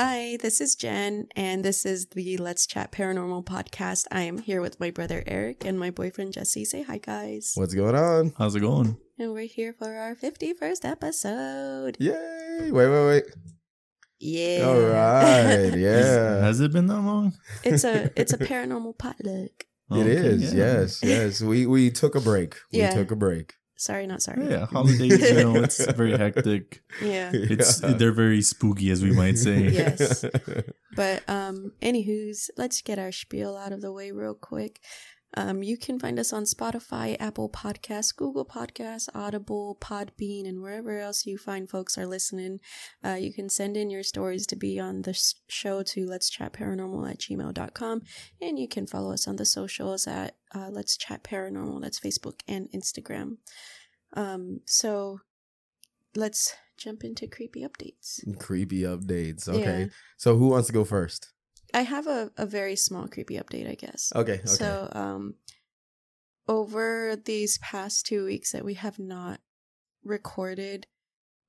Hi, this is Jen, and this is the Let's Chat Paranormal podcast. I am here with my brother Eric and my boyfriend Jesse. Say hi, guys. What's going on? How's it going? And we're here for our 51st episode. Yay! Wait, wait, wait. Yeah. All right. Is- Yeah. has it been that long? It's a it's a paranormal potluck. It Okay, is. yeah. Yes. Yes. We we took a break. We Yeah. took a break. Sorry, not sorry. Yeah, holidays, you know, it's very hectic. Yeah. It's Yeah. they're very spooky, as we might say. Yes. But um anywho's let's get our spiel out of the way real quick. Um you can find us on Spotify, Apple Podcasts, Google Podcasts, Audible, Podbean, and wherever else you find folks are listening. Uh, you can send in your stories to be on the show to let's chat paranormal at gmail.com and you can follow us on the socials at uh, let's chat paranormal that's facebook and instagram um so let's jump into creepy updates Creepy updates. Okay. Yeah. So who wants to go first? I have a, a very small creepy update, I guess. Okay. Okay. So, um, over these past two weeks that we have not recorded,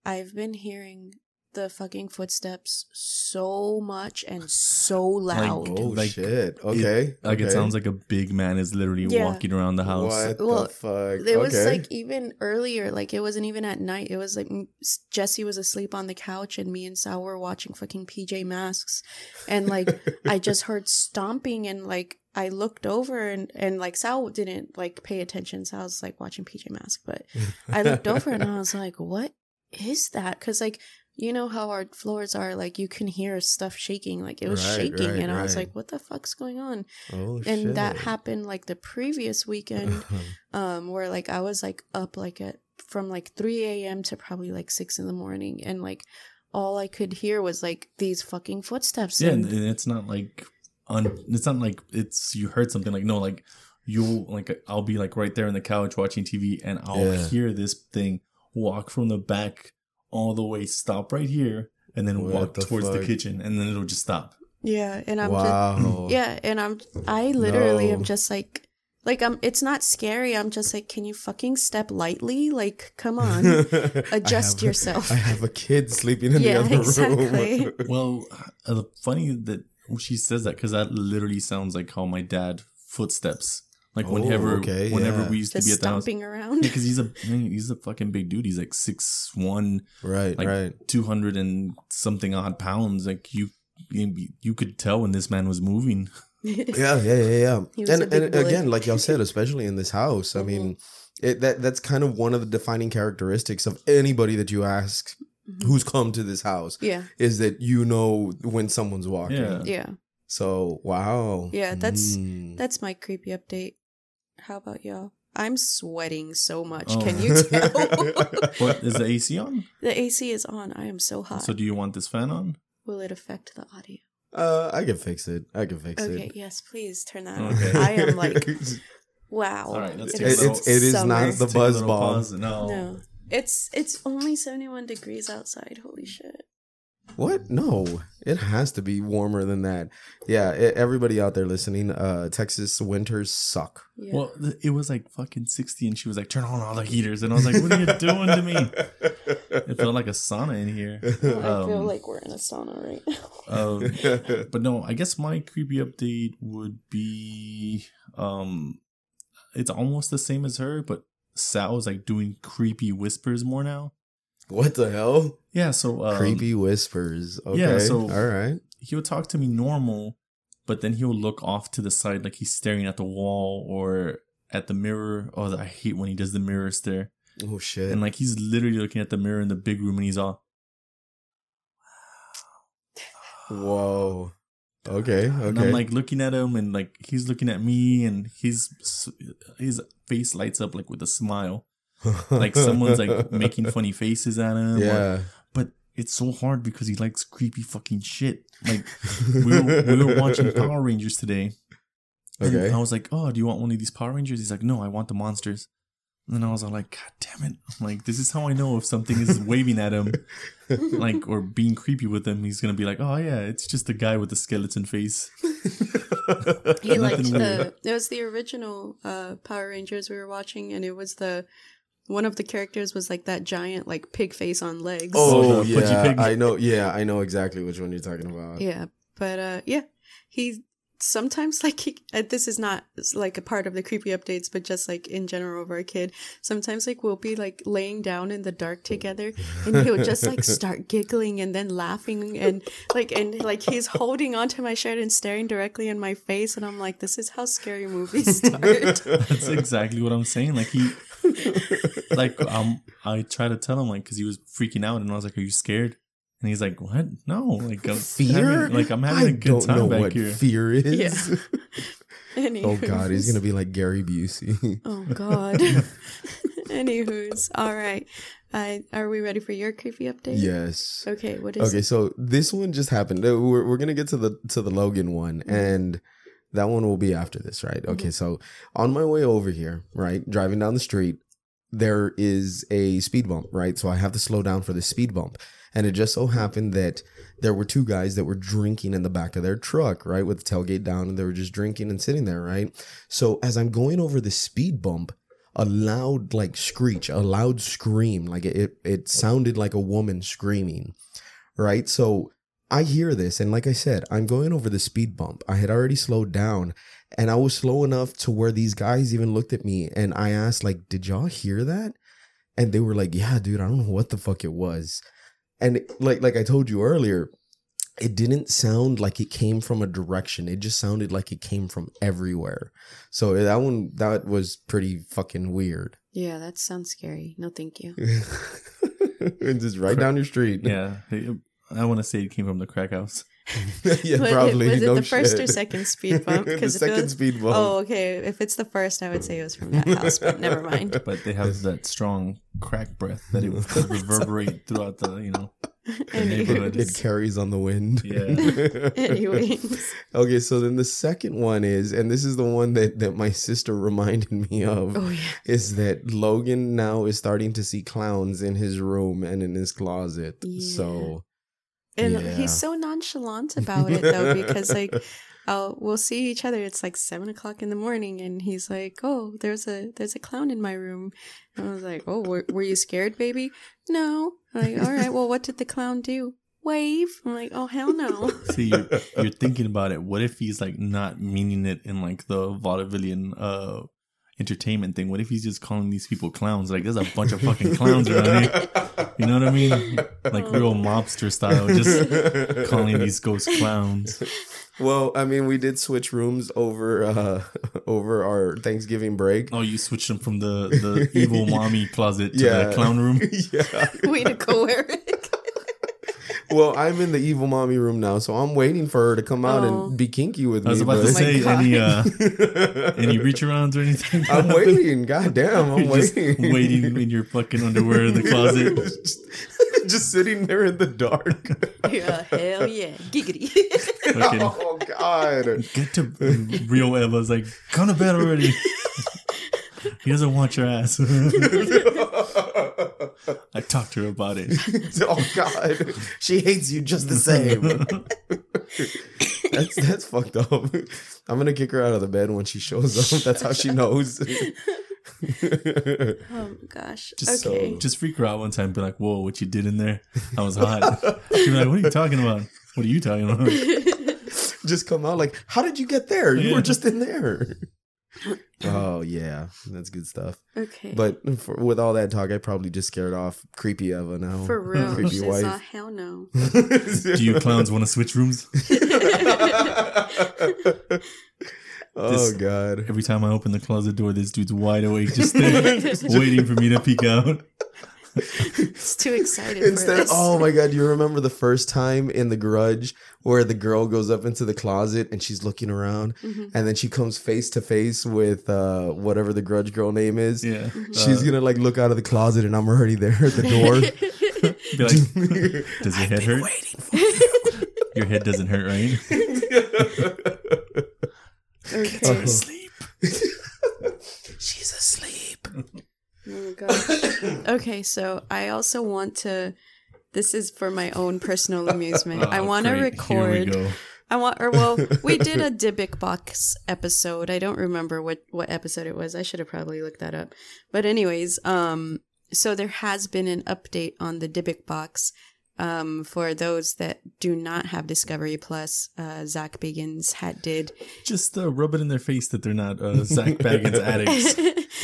I've been hearing the fucking footsteps so much and so loud. oh like, shit. Okay. Like it sounds like a big man is literally Yeah. walking around the house. What Well, the fuck? it was like even earlier, like it wasn't even at night. It was like Jesse was asleep on the couch and me and Sal were watching fucking PJ Masks. And like I just heard stomping and like I looked over and and like Sal didn't like pay attention. Sal was like watching PJ Mask, but I looked over and I was like, "What is that?" Because like you know how our floors are, like you can hear stuff shaking. Like it was Right, shaking, right, and I was like, "What the fuck's going on?" oh And that happened like the previous weekend, um, where like I was like up like at from like three a.m. to probably like six in the morning, and like all I could hear was like these fucking footsteps. yeah, and- and it's not like un, it's not like it's you heard something like no, like you'll like I'll be like right there on the couch watching TV and I'll Yeah. hear this thing walk from the back all the way, stop right here, and then What walk the towards the kitchen, and then it'll just stop. yeah, and I'm just wow. Yeah, and I'm I literally am just like like I'm it's not scary. I'm just like can you fucking step lightly? Like come on. Adjust I have- yourself. I have a kid sleeping in Yeah, the other exactly. room. Well, uh, funny that she says that because that literally sounds like how my dad footsteps. Like Oh, whenever, okay, whenever yeah. we used to be at the house, stomping around. because he's a he's a fucking big dude. He's like six one, right. like right. two hundred and something odd pounds. Like you, you, you could tell when this man was moving. yeah, yeah, yeah, yeah. And, and boy. again, like y'all said, especially in this house, I mean, it, that that's kind of one of the defining characteristics of anybody that you ask Mhm. who's come to this house yeah, is that you know when someone's walking. Yeah. yeah. So wow. Yeah, that's- Mm. That's my creepy update. How about y'all? I'm sweating so much. Oh. Can you tell? What is the AC on? the AC is on. I am so hot. So do you want this fan on? Will it affect the audio? uh, I can fix it. I can fix Okay, it. yes, please turn that on. I am like, wow. All right, let's It take It- is a little- it's it is not the take buzz little bomb. No. No. It's it's only 71 degrees outside. Holy shit. What? No, it has to be warmer than that. Yeah, e- everybody out there listening, uh, Texas winters suck. Yeah. Well, th- it was like fucking 60 and she was like, turn on all the heaters. And I was like, what are you doing to me? It felt like a sauna in here. I feel um, like we're in a sauna right now. Um, but no, I guess my creepy update would be um it's almost the same as her, but Sal's like doing creepy whispers more now. What the hell? Yeah, so um, Creepy whispers. Okay. yeah, so- all right. He'll talk to me normal, but then he'll look off to the side like he's staring at the wall or at the mirror. Oh, I hate when he does the mirror stare. Oh shit. And like he's literally looking at the mirror in the big room and he's all Whoa. Okay. Okay. And I'm like looking at him, and like he's looking at me, and his his face lights up like with a smile, like someone's like making funny faces at him. or- Yeah. but it's so hard because he likes creepy fucking shit. Like we were, we were watching Power Rangers today, and Okay. I was like, "Oh, do you want one of these Power Rangers?" He's like, "No, I want the monsters." And I was all like, "God damn it!" I'm like, "This is how I know if something is waving at him, like or being creepy with him." He's gonna be like, "Oh yeah, it's just a guy with a skeleton face." He liked the it was the original uh Power Rangers we were watching and it was the one of the characters was like that giant like pig face on legs. Oh the pudgy yeah, pig. I know. Yeah, I know exactly which one you're talking about. Yeah, but uh, yeah, he sometimes like uh, this is not like a part of the creepy updates, but just like in general of our kid. Sometimes like we'll be like laying down in the dark together, and he'll just like start giggling and then laughing and like and like he's holding onto my shirt and staring directly in my face, and I'm like, this is how scary movies start. That's exactly what I'm saying. Like he, like um, I try to tell him like because he was freaking out, and I was like, "Are you scared?" And he's like, "What? No, like I'm Fear? having- like I'm having I a good don't time know back what here." fear is. Yeah. Oh god, he's gonna be like Gary Busey. Oh God. Anywho's all right. Uh, are we ready for your creepy update? yes. Okay. What is Okay, so this one just happened. Uh, We're, we're gonna get to the to the Logan one, Mm-hmm. and that one will be after this, right? Okay, so on my way over here, right, driving down the street, there is a speed bump, right? So I have to slow down for the speed bump, and it just so happened that there were two guys that were drinking in the back of their truck, right, with the tailgate down, and they were just drinking and sitting there, right? So as I'm going over the speed bump, a loud like screech, a loud scream, like it it sounded like a woman screaming, right? So I hear this, and like I said, I'm going over the speed bump. I had already slowed down, and I was slow enough to where these guys even looked at me, and I asked, like, "Did y'all hear that?" And they were like, "Yeah, dude. I don't know what the fuck it was." And like like I told you earlier, it didn't sound like it came from a direction. It just sounded like it came from everywhere. So that one that was pretty fucking weird. Yeah, that sounds scary. No, thank you. and just right down your street. Yeah, I want to say it came from the crack house. yeah, But it- probably. was it no the first or second speed bump? the 'Cause if it second was- speed bump. Oh, okay. If it's the first, I would say it was from that house, but never mind. But they have that strong crack breath that it would reverberate throughout the you know the neighborhood. it carries on the wind. Yeah. Anyways, okay, so then the second one is, and this is the one that that my sister reminded me of, oh yeah, is that Logan now is starting to see clowns in his room and in his closet. Yeah. So and Yeah. he's so nonchalant about it though, because like. I'll, we'll see each other. It's like seven o'clock in the morning, and he's like, "Oh, there's a there's a clown in my room." And I was like, "Oh, were, were you scared, baby?" No. I'm like, all right. Well, what did the clown do? Wave. I'm like, "Oh, hell no." See, you're, you're thinking about it. What if he's like not meaning it in like the vaudevillian uh entertainment thing? What if he's just calling these people clowns? Like, there's a bunch of fucking clowns around here. You know what I mean? Like real mobster style, just calling these ghosts clowns. Well, I mean, we did switch rooms over uh over our Thanksgiving break. Oh, you switched them from the the evil mommy closet to Yeah. the clown room. yeah. Way to go, Eric. Well, I'm in the evil mommy room now, so I'm waiting for her to come out Oh. and be kinky with me. I was me. about to but- my say God. any uh any reach arounds or anything. I'm waiting. God damn, I'm You're just waiting. waiting in your fucking underwear in the closet. just, just sitting there in the dark. Yeah, hell yeah. Giggity. Fucking oh God. get to real Eva's like, come to bed already. he doesn't want your ass. I talked to her about it. oh God. She hates you just the same. that's that's fucked up. I'm gonna kick her out of the bed when she shows up. That's how she knows. oh gosh. Just okay. just freak her out one time. Be like, whoa, what you did in there? I was hot. She'd be like, what are you talking about? What are you talking about? just come out like, how did you get there? You Yeah. were just in there. oh yeah, that's good stuff. okay. But for, with all that talk, I probably just scared off creepy Eva now. for real, creepy she's wife. not hell no. Do you clowns want to switch rooms? oh This- god. Every time I open the closet door, this dude's wide awake, just there, waiting for me to peek out. It's too excited for Instead, this. oh my god, you remember the first time in The Grudge where the girl goes up into the closet and she's looking around, Mhm. and then she comes face to face with uh, whatever the Grudge girl name is. Yeah. She's Uh, gonna like look out of the closet, and I'm already there at the door. be like, does your head hurt? waiting for Your head doesn't hurt, right? okay. asleep. She's asleep. Oh gosh. okay, so I also want to. This is for my own personal amusement. I Oh, want to great. Here we record. I want, or well, we did a Dybbuk box episode. I don't remember what what episode it was. I should have probably looked that up. But anyways, um, so there has been an update on the Dybbuk box. Um, for those that do not have Discovery Plus, uh, Zach Bagans had did. Just uh, rub it in their face that they're not uh, Zach Bagans addicts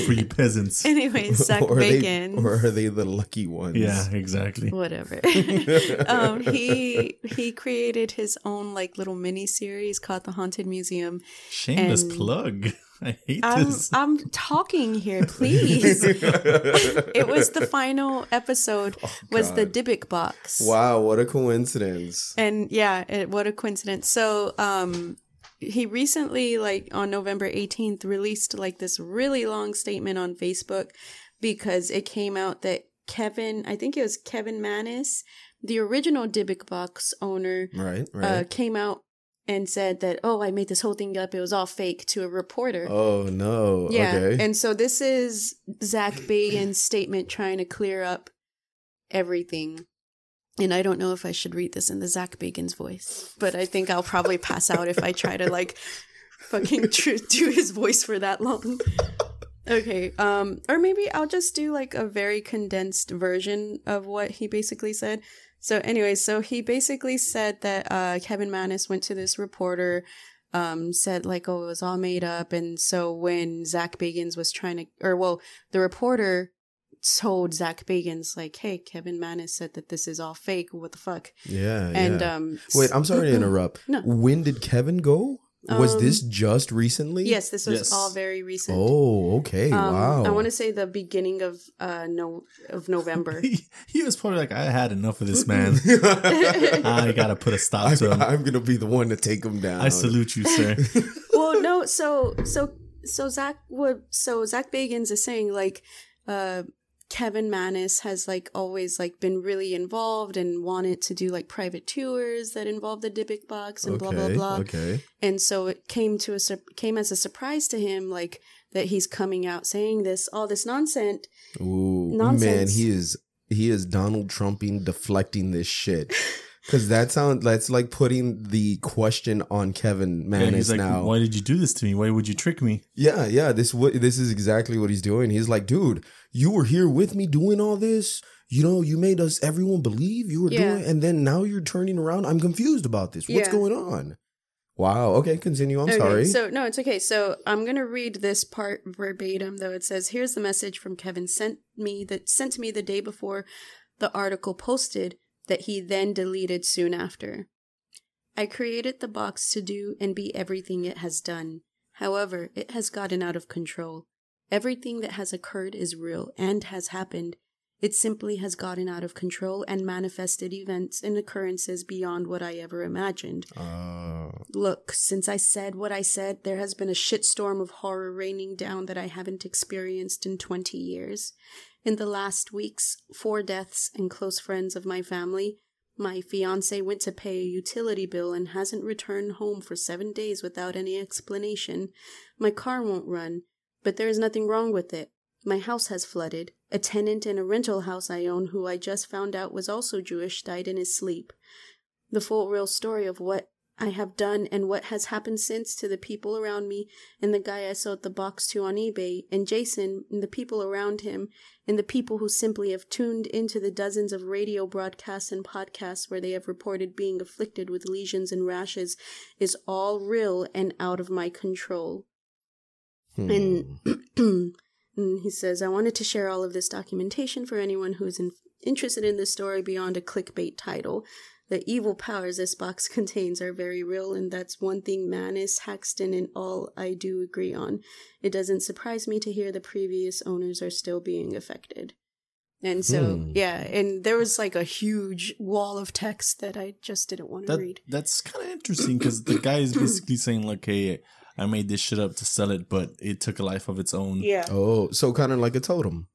for you peasants. Anyway, Zach or, are they, or are they the lucky ones? Yeah, exactly. whatever. um, he he created his own like little mini series called the Haunted Museum. Shameless And- plug. I hate I'm this. I'm talking here, please. it was the final episode. was the God. Dybbuk box. Wow, what a coincidence. And yeah, it, what a coincidence. So, um, he recently, like on November 18th, released like this really long statement on Facebook because it came out that Kevin, I think it was Kevin Mannis, the original Dybbuk box owner, Right, uh, came out and said that, oh, I made this whole thing up. It was all fake to a reporter. oh no. Yeah. Okay. And so this is Zach Bagan's statement trying to clear up everything. And I don't know if I should read this in the Zach Bagan's voice, but I think I'll probably pass out if I try to like fucking tr- do his voice for that long. Okay. Um or maybe I'll just do like a very condensed version of what he basically said. So anyway, so he basically said that uh Kevin Mannis went to this reporter um said like oh it was all made up and so when Zach Bagans was trying to or well the reporter told Zach Bagans like hey Kevin Mannis said that this is all fake what the fuck yeah. and yeah. um Wait, I'm sorry to interrupt. No. When did Kevin go? Was Um, this just recently? yes this was Yes. all very recent Oh, okay. um, wow. I want to say the beginning of uh no of November He, he was probably like, I had enough of this man. I gotta put a stop I'm, to him. I'm gonna be the one to take him down. I salute you, sir. well no so so so zach would so zach bagans is saying like uh kevin mannis has like always like been really involved and wanted to do like private tours that involve the Dybbuk box and blah blah blah Okay. and so it came to a came as a surprise to him like that he's coming out saying this all this nonsense Ooh, man, he is he is Donald Trumping deflecting this shit. Cause that sounds that's like putting the question on Kevin And Mannis he's like, now. Why did you do this to me? Why would you trick me? Yeah, yeah. This what this is exactly what he's doing. He's like, dude, you were here with me doing all this. You know, you made us everyone believe you were Yeah. doing, and then now you're turning around. I'm confused about this. What's Yeah. going on? Wow. Okay, continue. I'm okay, sorry. So no, it's okay. So I'm gonna read this part verbatim, though. It says, "Here's the message from Kevin sent me that sent to me the day before the article posted that he then deleted soon after. I created the box to do and be everything it has done. However, it has gotten out of control. Everything that has occurred is real and has happened. It simply has gotten out of control and manifested events and occurrences beyond what I ever imagined. Uh, Look, since I said what I said, there has been a shitstorm of horror raining down that I haven't experienced in 20 years. In the last weeks, four deaths and close friends of my family. My fiance went to pay a utility bill and hasn't returned home for seven days without any explanation. My car won't run, but there is nothing wrong with it. My house has flooded. A tenant in a rental house I own, who I just found out was also Jewish, died in his sleep. The full real story of what I have done and what has happened since to the people around me and the guy I sold the box to on eBay and Jason and the people around him and the people who simply have tuned into the dozens of radio broadcasts and podcasts where they have reported being afflicted with lesions and rashes is all real and out of my control. hmm. And, and he says, I wanted to share all of this documentation for anyone who is in, interested in this story beyond a clickbait title. The evil powers this box contains are very real, and that's one thing Mannis, Haxton, and all I do agree on. It doesn't surprise me to hear the previous owners are still being affected. And so, Hmm. yeah, and there was like a huge wall of text that I just didn't want to That, read. that's kind of interesting because the guy is basically saying, like, hey, I made this shit up to sell it, but it took a life of its own. Yeah. oh, so kind of like a totem,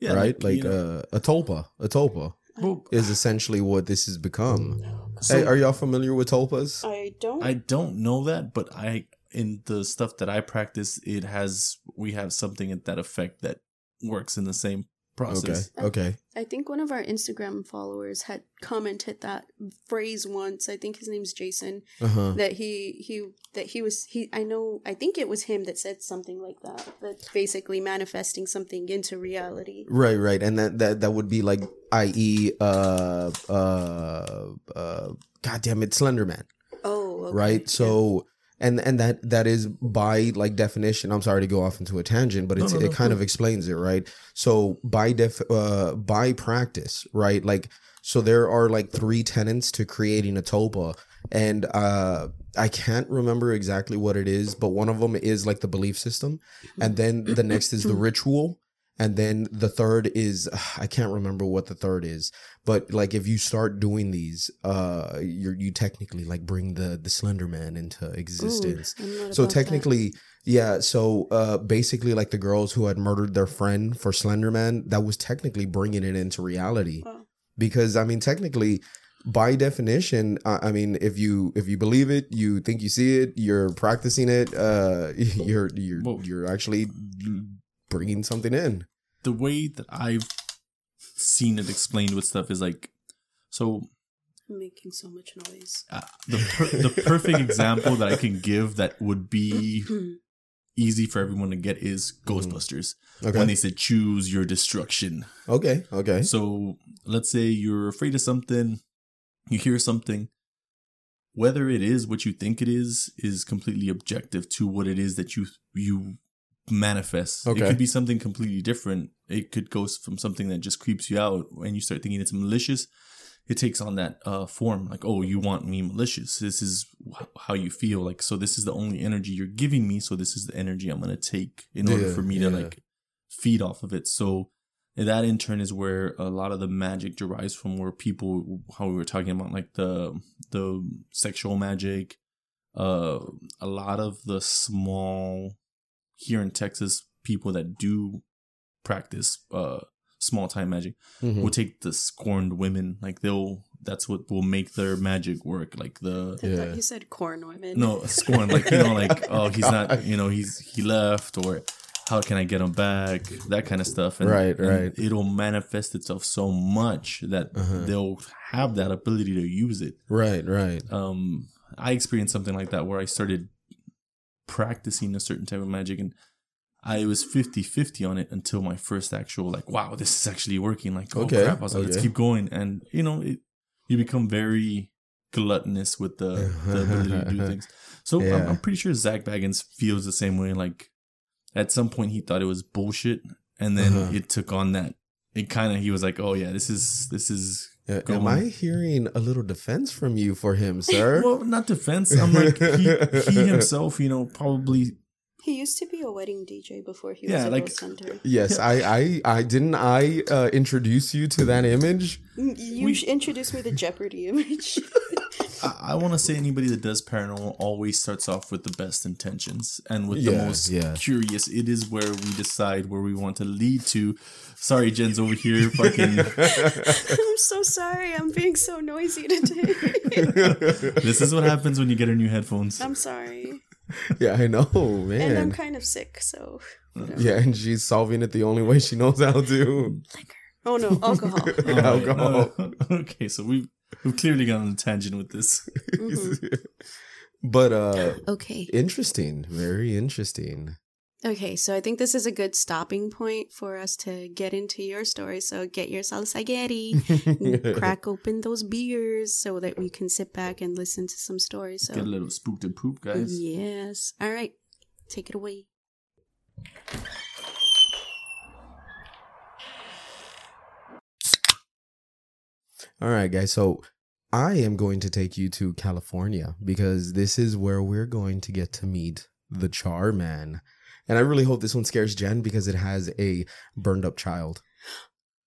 Yeah, right? Like, you know, uh, a tulpa. A tulpa well, is essentially what this has become. so hey, are y'all familiar with tulpas? I don't. I don't know that, but I in the stuff that I practice, it has we have something at that effect that works in the same process. Okay. Okay. I think one of our Instagram followers had commented that phrase once. I think his name's Jason. Uh huh. That he he that he was he. I know. I think it was him that said something like that. That's basically manifesting something into reality. Right, right, and that that that would be like, i.e., uh, uh, uh, God damn it, Slenderman. Oh, okay. right? Yeah. And and that that is by like definition. I'm sorry to go off into a tangent, but No, it's, no, it no, kind no. of explains it, right? So by def, uh, by practice, right? Like, so there are like three tenets to creating a tulpa, and uh, I can't remember exactly what it is, but one of them is like the belief system, and then the next is the ritual. And then the third is I can't remember what the third is, but like if you start doing these, uh, you you technically like bring the the Slender Man into existence. I'm So about that. technically, yeah. So uh, basically, like the girls who had murdered their friend for Slender Man, that was technically bringing it into reality. Wow. Because I mean, technically, by definition, I, I mean, if you if you believe it, you think you see it, you're practicing it, uh, you're you're you're actually bringing something in. The way that I've seen it explained with stuff is like, so I'm making so much noise. uh, the per- the perfect example that I can give that would be easy for everyone to get is Ghostbusters Okay. when they said choose your destruction. okay. Okay. So let's say you're afraid of something, you hear something. Whether it is what you think it is is completely objective to what it is that you you manifest. It could be something completely different. It could go from something that just creeps you out and you start thinking it's malicious. It takes on that uh, form, like, oh, you want me malicious. This is wh- how you feel. Like, so this is the only energy you're giving me. So this is the energy I'm going to take in order Yeah, for me yeah. to like feed off of it. So that in turn is where a lot of the magic derives from where people how we were talking about like the the sexual magic uh a lot of the small here in texas people that do practice uh small time magic Mhm. will take the scorned women like they'll that's what will make their magic work like the I Yeah. you said corn women. no scorn like you know like oh he's not you know he's he left or how can i get him back that kind of stuff Right, and right. it'll manifest itself so much that Uh-huh. they'll have that ability to use it Right. Right. um i experienced something like that where i started practicing a certain type of magic and I was 50-50 on it until my first actual like wow this is actually working. Like oh Okay, crap. I was like let's keep going. And you know it you become very gluttonous with the, the ability to do things. So I'm, I'm pretty sure Zach Bagans feels the same way. Like at some point he thought it was bullshit and then Uh-huh. it took on that. It kind of he was like oh yeah this is this is Uh, Am. I hearing a little defense from you for him, sir? well not defense I'm like he, he himself you know probably He used to be a wedding DJ before he Yeah, was a like- ghost hunter. yes, I, I, I didn't. I uh, introduce you to that image. Mm, You We- introduced me to Jeopardy image. I, I want to say anybody that does paranormal always starts off with the best intentions and with the most yeah. curious. It is where we decide where we want to lead to. Sorry, Jen's over here fucking. I'm so sorry. I'm being so noisy today. this is what happens when you get her new headphones. I'm sorry. yeah, I know, man. And I'm kind of sick, so. Yeah, and she's solving it the only way she knows how to. Oh no, alcohol. All right, Alcohol. uh, okay, so we've we've clearly gone on a tangent with this. but uh, Okay. interesting, very interesting. Okay, so I think this is a good stopping point for us to get into your story. So get your spaghetti, crack open those beers so that we can sit back and listen to some stories. So Get a little spooked and poop, guys. Yes. All right. Take it away. All right, guys. So I am going to take you to California because this is where we're going to get to meet the Char Man. And I really hope this one scares Jen because it has a burned up child.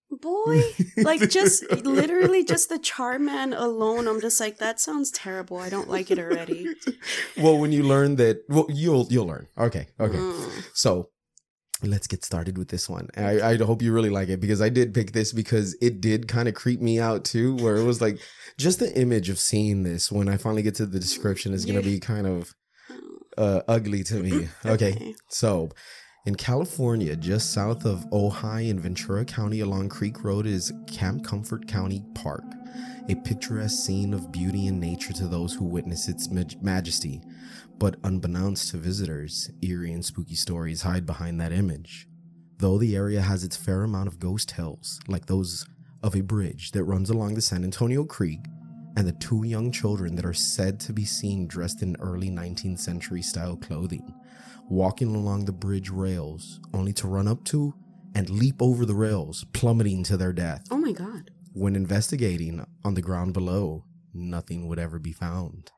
Boy, like just literally just the Charman alone, I'm just like that sounds terrible. I don't like it already. Well, when you learn that, well, you'll you'll learn. Okay, okay. Mm. So let's get started with this one. I, I hope you really like it because I did pick this because it did kind of creep me out too, where it was like just the image of seeing this when I finally get to the description is going to be kind of uh, ugly to me. Okay. So In California, just south of Ojai in Ventura County along Creek Road is Camp Comfort County Park, a picturesque scene of beauty and nature to those who witness its maj- majesty. But unbeknownst to visitors, eerie and spooky stories hide behind that image. Though the area has its fair amount of ghost tales, like those of a bridge that runs along the San Antonio Creek, and the two young children that are said to be seen dressed in early 19th century style clothing, walking along the bridge rails, only to run up to and leap over the rails, plummeting to their death. Oh my god. When investigating on the ground below, nothing would ever be found.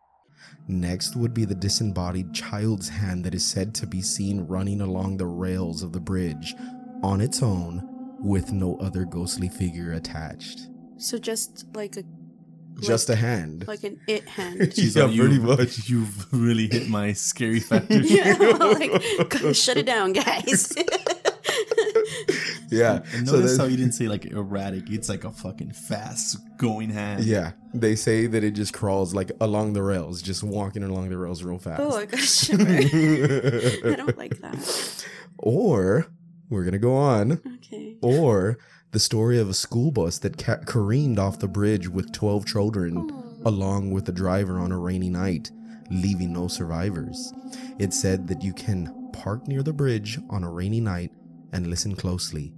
Next would be the disembodied child's hand that is said to be seen running along the rails of the bridge on its own with no other ghostly figure attached. So just like a Just a hand. like an it hand. She's Yeah, like, pretty much. You've really hit my scary factor. yeah, like shut it down, guys. yeah. And So notice then- how you didn't say like erratic. It's like a fucking fast going hand. yeah. They say that it just crawls like along the rails, just walking along the rails real fast. oh, I got shiver. I don't like that. or we're gonna go on. Okay. Or the story of a school bus that ca- careened off the bridge with 12 children, oh. along with the driver on a rainy night, leaving no survivors. It said that you can park near the bridge on a rainy night and listen closely,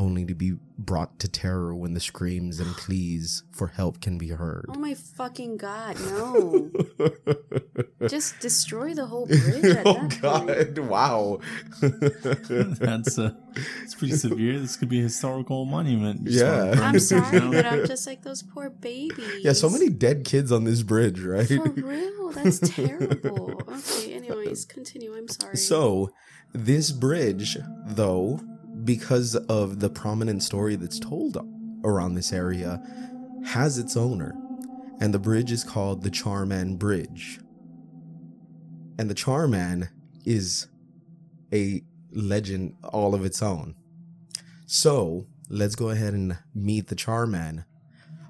only to be brought to terror when the screams and pleas for help can be heard. Oh my fucking god, no. Just destroy the whole bridge at oh that point. god, wow. That's uh, it's pretty severe. This could be a historical monument. Yeah. I'm sorry, but I'm just like those poor babies. yeah, so many dead kids on this bridge, right? For real, that's terrible. Okay, anyways, continue. I'm sorry. So, this bridge, though, because of the prominent story that's told around this area, has its owner. And the bridge is called the Charman Bridge. And the Charman is a legend all of its own. So, let's go ahead and meet the Charman.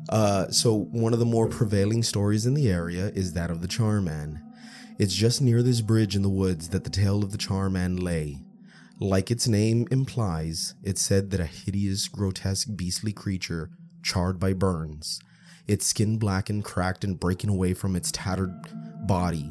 Uh, so, one of the more prevailing stories in the area is that of the Charman. It's just near this bridge in the woods that the tale of the Charman lay. Like its name implies, it's said that a hideous, grotesque, beastly creature, charred by burns, its skin blackened, cracked, and breaking away from its tattered body,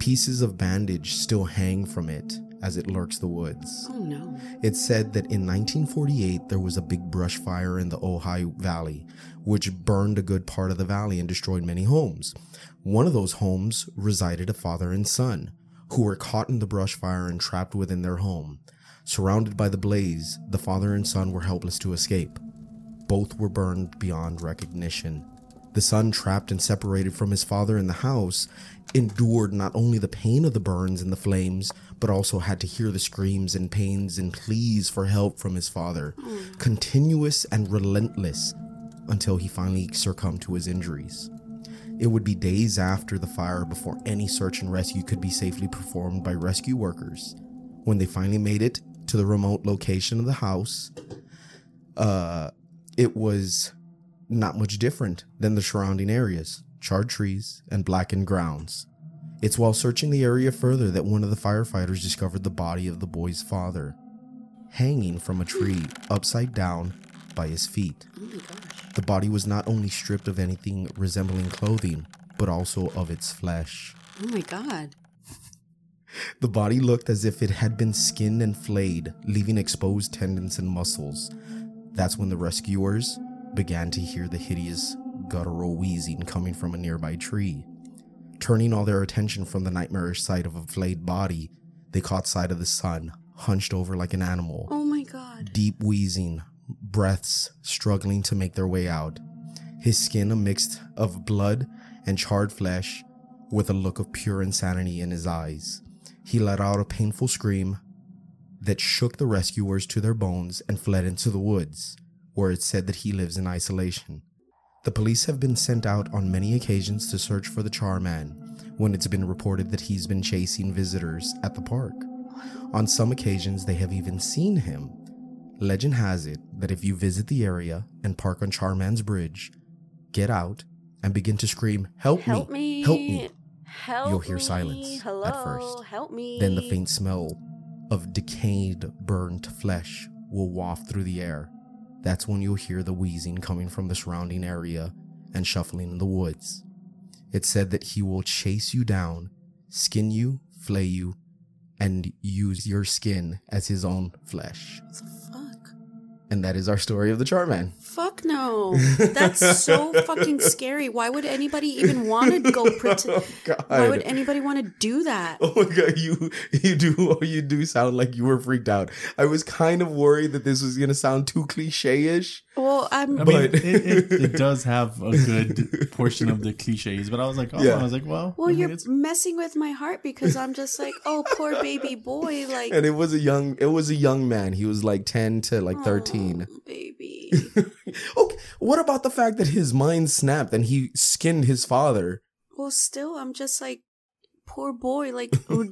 pieces of bandage still hang from it as it lurks the woods. Oh no. It's said that in 1948 there was a big brush fire in the Ojai Valley, which burned a good part of the valley and destroyed many homes. One of those homes resided a father and son, who were caught in the brush fire and trapped within their home. Surrounded by the blaze, the father and son were helpless to escape. Both were burned beyond recognition. The son, trapped and separated from his father in the house, endured not only the pain of the burns and the flames, but also had to hear the screams and pains and pleas for help from his father, hmm. continuous and relentless, until he finally succumbed to his injuries. It would be days after the fire before any search and rescue could be safely performed by rescue workers. When they finally made it to the remote location of the house, uh, it was not much different than the surrounding areas charred trees and blackened grounds. It's while searching the area further that one of the firefighters discovered the body of the boy's father, hanging from a tree upside down by his feet. Oh. The body was not only stripped of anything resembling clothing, but also of its flesh. Oh my god. The body looked as if it had been skinned and flayed, leaving exposed tendons and muscles. That's when the rescuers began to hear the hideous guttural wheezing coming from a nearby tree. Turning all their attention from the nightmarish sight of a flayed body, they caught sight of the son, hunched over like an animal, Oh my god. deep wheezing, breaths struggling to make their way out. His skin a mix of blood and charred flesh, with a look of pure insanity in his eyes. He let out a painful scream that shook the rescuers to their bones and fled into the woods, where it's said that he lives in isolation. The police have been sent out on many occasions to search for the charman when it's been reported that he's been chasing visitors at the park. On some occasions, they have even seen him. Legend has it that if you visit the area and park on Charman's Bridge, get out and begin to scream, Help, Help me. Help me! Help You'll hear me. silence at first. Help me. Then the faint smell of decayed, burnt flesh will waft through the air. That's when you'll hear the wheezing coming from the surrounding area and shuffling in the woods. It's said that he will chase you down, skin you, flay you, and use your skin as his own flesh. What the fuck? And that is our story of the Charman. Fuck no. That's so fucking scary. Why would anybody even want to go oh, pretend? God. Why would anybody want to do that? Oh my god, you you do you do sound like you were freaked out. I was kind of worried that this was gonna sound too cliche-ish. Well, I'm I mean, But- it, it, it does have a good portion of the cliches, but I was like, oh, Yeah. I was like, well, well, I mean, you're it's- messing with my heart because I'm just like, oh, poor baby boy. Like, And it was a young it was a young man. He was like 10 to like 13. "Oh, baby. okay, what about the fact that his mind snapped and he skinned his father? Well, still, I'm just like, poor boy. Like, oh,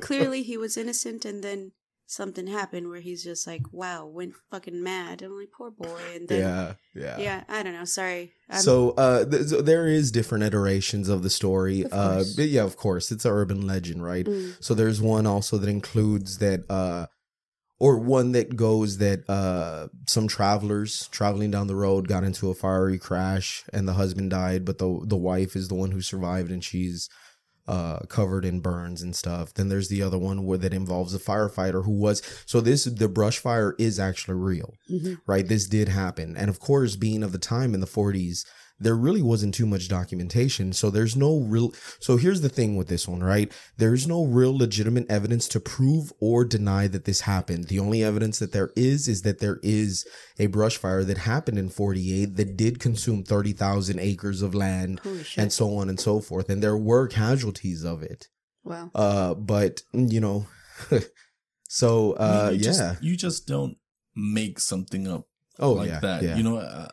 clearly he was innocent, and then something happened where he's just like, wow, went fucking mad. I'm like, poor boy. And then, yeah, yeah. yeah, I don't know. Sorry. I'm, So uh th- so there is different iterations of the story. Of uh but yeah, of course. It's an urban legend, right? Mm. So there's one also that includes that uh or one that goes that uh some travelers traveling down the road got into a fiery crash and the husband died, but the the wife is the one who survived and she's uh covered in burns and stuff. Then there's the other one where that involves a firefighter who was so this the brush fire is actually real Mhm. right? This did happen. And of course, being of the time in the 40s, there really wasn't too much documentation. So there's no real. So here's the thing with this one, right? There's no real legitimate evidence to prove or deny that this happened. The only evidence that there is is that there is a brush fire that happened in 48 that did consume 30,000 acres of land and so on and so forth. And there were casualties of it. wow. Uh, but, you know, so, I mean, uh, you yeah. just, you just don't make something up oh, like yeah. that. Yeah. You know, uh,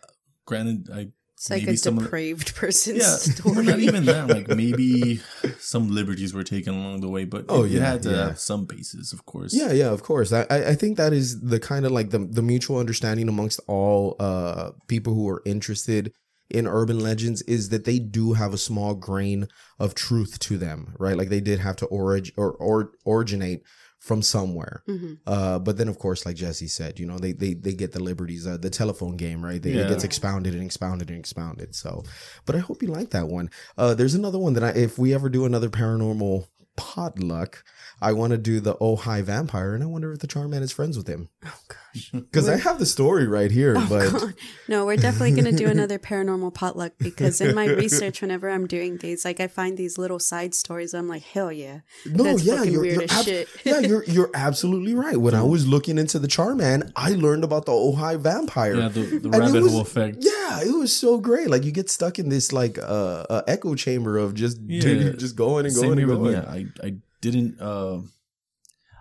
granted, I It's like maybe a some of depraved person's yeah, story. not even that. Like maybe some liberties were taken along the way, but Oh, it, it yeah, had to yeah. have some basis, of course. Yeah, yeah, of course. I, I I think that is the kind of like the the mutual understanding amongst all uh people who are interested in urban legends is that they do have a small grain of truth to them, right? Like they did have to orig or, or originate from somewhere. Mhm. Uh, but then of course, like Jesse said, you know, they they they get the liberties, uh, the telephone game, right? They, It gets expounded and expounded and expounded. So, but I hope you like that one. Uh, there's another one that I, if we ever do another paranormal potluck, I want to do the Oh Hi Vampire, and I wonder if the Charman is friends with him Oh gosh. because I have the story right here. Oh, but God. No, we're definitely going to do another paranormal potluck because in my research, whenever I'm doing these, like I find these little side stories. I'm like, hell yeah. no, That's yeah, you're, weird you're as ab- shit. yeah, you're you're absolutely right. When I was looking into the Charman, I learned about the Oh Hi Vampire. Yeah, the, the rabbit was- hole effect. Yeah, it was so great. Like you get stuck in this like uh, uh echo chamber of just Yeah. dude, just going and Same going and here with going. me. I, I didn't. Uh,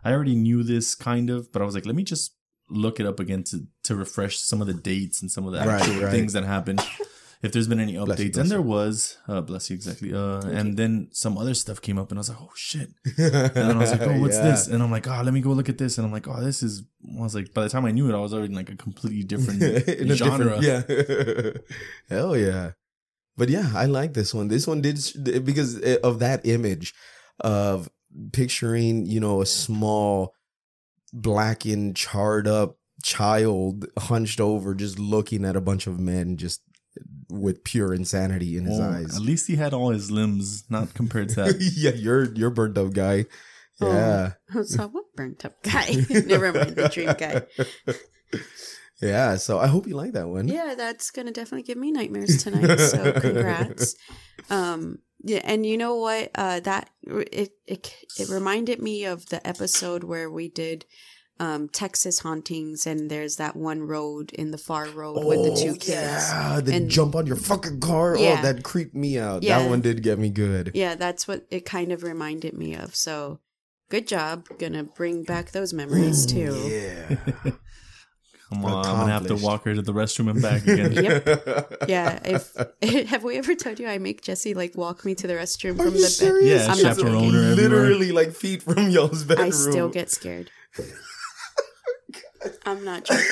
I already knew this kind of, but I was like, let me just look it up again to to refresh some of the dates and some of the actual right. things that happened. If there's been any updates, Bless you, bless and there you. was, uh, bless you exactly. Uh, and then some other stuff came up, and I was like, oh shit. And then I was like, oh, what's Yeah. this? And I'm like, oh, let me go look at this. And I'm like, oh, this is. I was like, by the time I knew it, I was already in like a completely different genre. different yeah hell yeah but yeah i like this one this one did because of that image of picturing you know a small blackened charred up child hunched over just looking at a bunch of men just with pure insanity in his Well, eyes At least he had all his limbs, not compared to that. yeah you're you're burnt up guy Oh. yeah So what burnt up guy? Never mind the dream guy. yeah so i hope you like that one Yeah, that's gonna definitely give me nightmares tonight. So congrats. Um, yeah, and you know what? Uh, that it it it reminded me of the episode where we did um Texas hauntings, and there's that one road in the far road with the two kids. Yeah, the And- jump on your fucking car. Yeah. Oh, that creeped me out. Yeah. That one did get me good. Yeah, that's what it kind of reminded me of. So good job. Gonna bring back those memories too. Yeah. Come on, I'm gonna have to walk her to the restroom and back again. Yep. Yeah, if have we ever told you I make Jesse like walk me to the restroom Are from you the serious? Yeah, I'm not chaperone joking. her everywhere. Literally like feet from y'all's bed? bedroom. I still get scared. I'm not joking.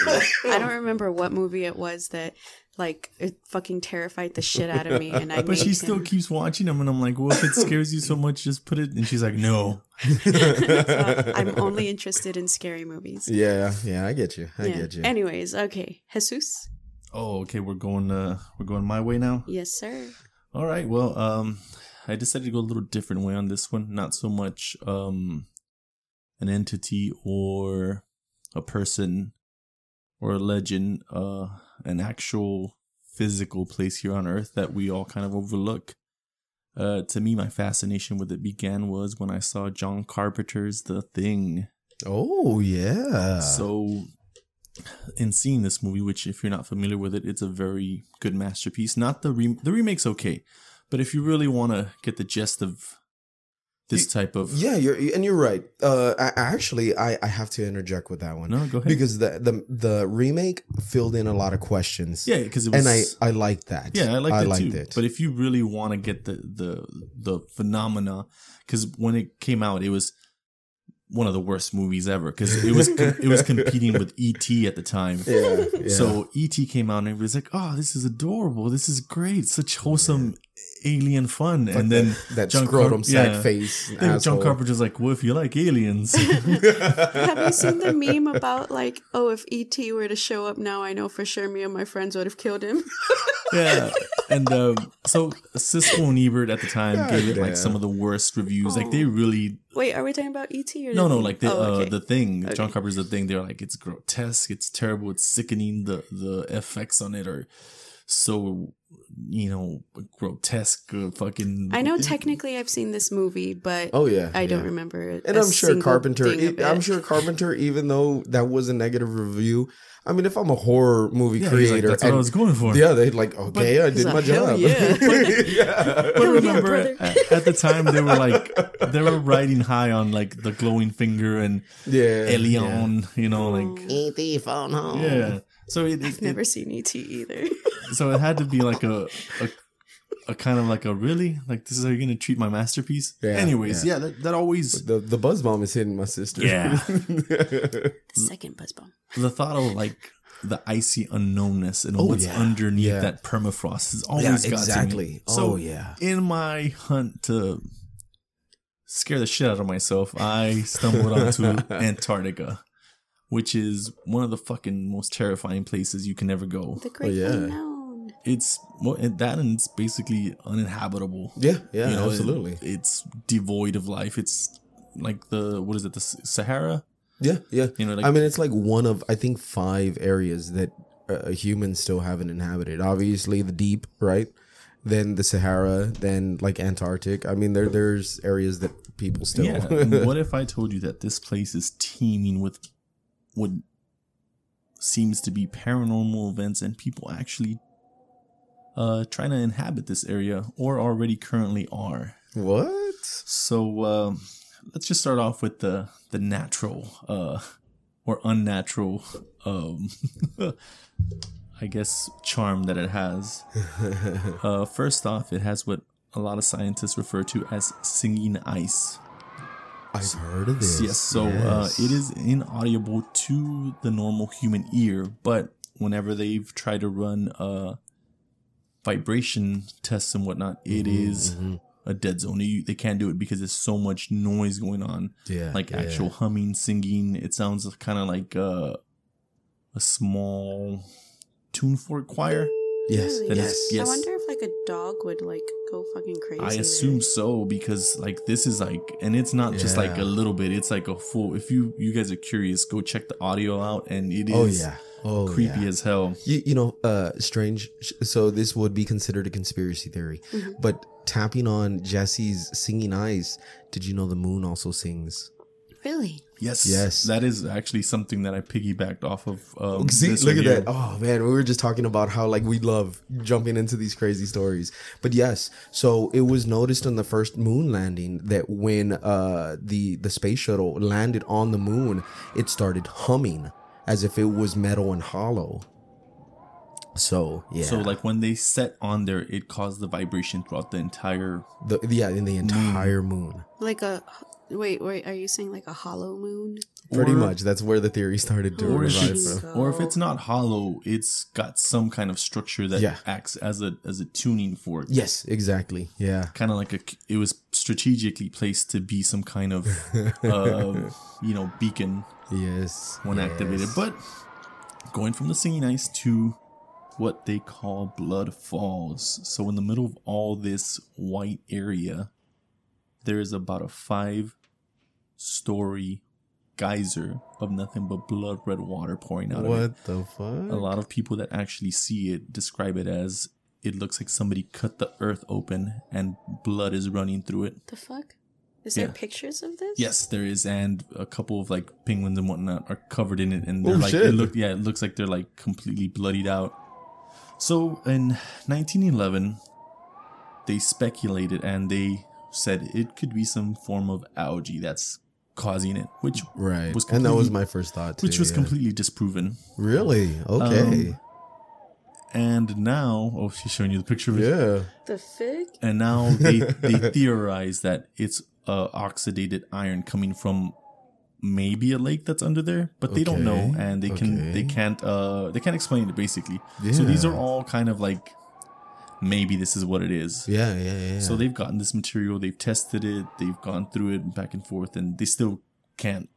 I don't remember what movie it was that like it fucking terrified the shit out of me, and I. But she still him- keeps watching them, and I'm like, well, if it scares you so much, just put it. And she's like, no. So I'm only interested in scary movies. yeah, yeah, I get you. I Yeah. get you. Anyways, okay, Jesus. Oh, okay, we're going. Uh, we're going my way now. Yes, sir. All right. Well, um, I decided to go a little different way on this one. Not so much um, an entity or a person or a legend, uh, an actual physical place here on Earth that we all kind of overlook. Uh, to me, my fascination with it began was when I saw John Carpenter's The Thing. oh yeah. So, in seeing this movie, which if you're not familiar with it, it's a very good masterpiece. Not the re- the remake's okay, but if you really want to get the gist of this type of yeah, you're and you're right. Uh, I, actually, I, I have to interject with that one no, go ahead. because the the the remake filled in a lot of questions. yeah, because it was and I I liked that. yeah, I liked I it liked too. it. But if you really want to get the the the phenomena, because when it came out, it was one of the worst movies ever because it was it was competing with ET at the time. yeah, yeah. So ET came out and everybody's like, "Oh, this is adorable. This is great. Such wholesome alien fun." Like and then that, that John scrotum Carp- sack yeah. face. then John asshole. Carpenter's like, "Well, if you like aliens, Have you seen the meme about like, oh, if ET were to show up now, I know for sure me and my friends would have killed him. yeah." And um, so Siskel and Ebert at the time God gave it like damn. some of the worst reviews. Like they really Wait, are we talking about ET or no no like the Oh, uh, the thing. John Okay. Carpenter's the thing. They're like, it's grotesque. It's terrible. It's sickening. The the effects on it are so you know grotesque. Uh, fucking. I know technically I've seen this movie, but Oh yeah, I don't remember. it. And i'm sure Carpenter. thing of I'm sure Carpenter, even though that was a negative review. I mean, if I'm a horror movie Yeah, he's like, creator, that's what I was going for. yeah, they'd like, okay, I did my like, hell job. yeah. yeah. But remember, at, at the time they were like they were riding high on like the glowing finger and yeah, Elion, you know, like E.T. phone home. yeah. So it, it, Never it seen ET either. so it had to be like a, a a kind of like a really like this is how you're gonna treat my masterpiece. Yeah, Anyways, yeah. yeah, that, that always The the buzz bomb is hitting my sister. Yeah. Second buzz bomb. the thought of like the icy unknownness and Oh, what's yeah, underneath yeah. that permafrost has always yeah, got to me. So oh yeah. in my hunt to scare the shit out of myself, I stumbled onto Antarctica, which is one of the fucking most terrifying places you can ever go. The great yeah. unknown. It's well, and that and it's basically uninhabitable. Yeah, yeah, You know, absolutely. it- it's devoid of life. It's like the what is it, the Sahara? yeah, yeah. You know, like I mean, it's like one of I think five areas that uh, humans still haven't inhabited. Obviously, the deep, right? Then the Sahara, then like Antarctic. I mean, there there's areas that people still. Yeah. what if I told you that this place is teeming with what seems to be paranormal events and people actually uh trying to inhabit this area or already currently are. what? So um let's just start off with the the natural uh or unnatural um I guess charm that it has. Uh first off, it has what a lot of scientists refer to as singing ice. I've heard of this. Yes, so Yes. Uh, it is inaudible to the normal human ear, but whenever they've tried to run uh, vibration tests and whatnot, it Mm-hmm, is a dead zone. You, they can't do it because there's so much noise going on, Yeah, like yeah. actual humming, singing. It sounds kind of like uh, a small tune fork choir. Yes, Really? That yes, I wonder if like a dog would like go fucking crazy. I there. assume so because like this is like, and it's not just like a little bit. It's like a full. If you you guys are curious, go check the audio out, and it is Oh yeah. Oh creepy yeah. as hell. You, you know, uh, strange. So this would be considered a conspiracy theory, Mm-hmm. but tapping on Jesse's singing eyes. Did you know the moon also sings? Really? Yes, Yes. that is actually something that I piggybacked off of. Um, See, this look one at that. Oh man, we were just talking about how like we love jumping into these crazy stories. But yes, so it was noticed on the first moon landing that when uh the the space shuttle landed on the moon, it started humming as if it was metal and hollow. So yeah. So like when they set on there, it caused the vibration throughout the entire. the yeah in the entire moon. Like a wait, wait. Are you saying like a hollow moon? Pretty or- much. That's where the theory started to Or if, revive it's, from. or if it's not hollow, it's got some kind of structure that Yeah. acts as a as a tuning fork. Yes, exactly. Yeah. Kind of like a, it was strategically placed to be some kind of, uh, you know, beacon Yes. when yes. activated. But going from the singing ice to what they call blood falls. So in the middle of all this white area, there is about a five story geyser of nothing but blood red water pouring out of it. What the fuck? A lot of people that actually see it describe it as it looks like somebody cut the earth open and blood is running through it. The fuck? Is there Yeah. pictures of this? Yes, there is, and a couple of like penguins and whatnot are covered in it, and they're Oh, like, shit. it look, yeah, it looks like they're like completely bloodied out. So in 1911, they speculated and they said it could be some form of algae that's causing it, which Right. was and that was my first thought too. which was yeah. completely disproven. Really? Okay. Um, And now, oh, she's showing you the picture of it. yeah. The fig? And now they, they theorize that it's uh, oxidated iron coming from maybe a lake that's under there, but they don't know, and they can they can't uh they can't explain it basically. So these are all kind of like maybe this is what it is. Yeah, yeah, yeah. yeah. So they've gotten this material, they've tested it, they've gone through it back and forth, and they still can't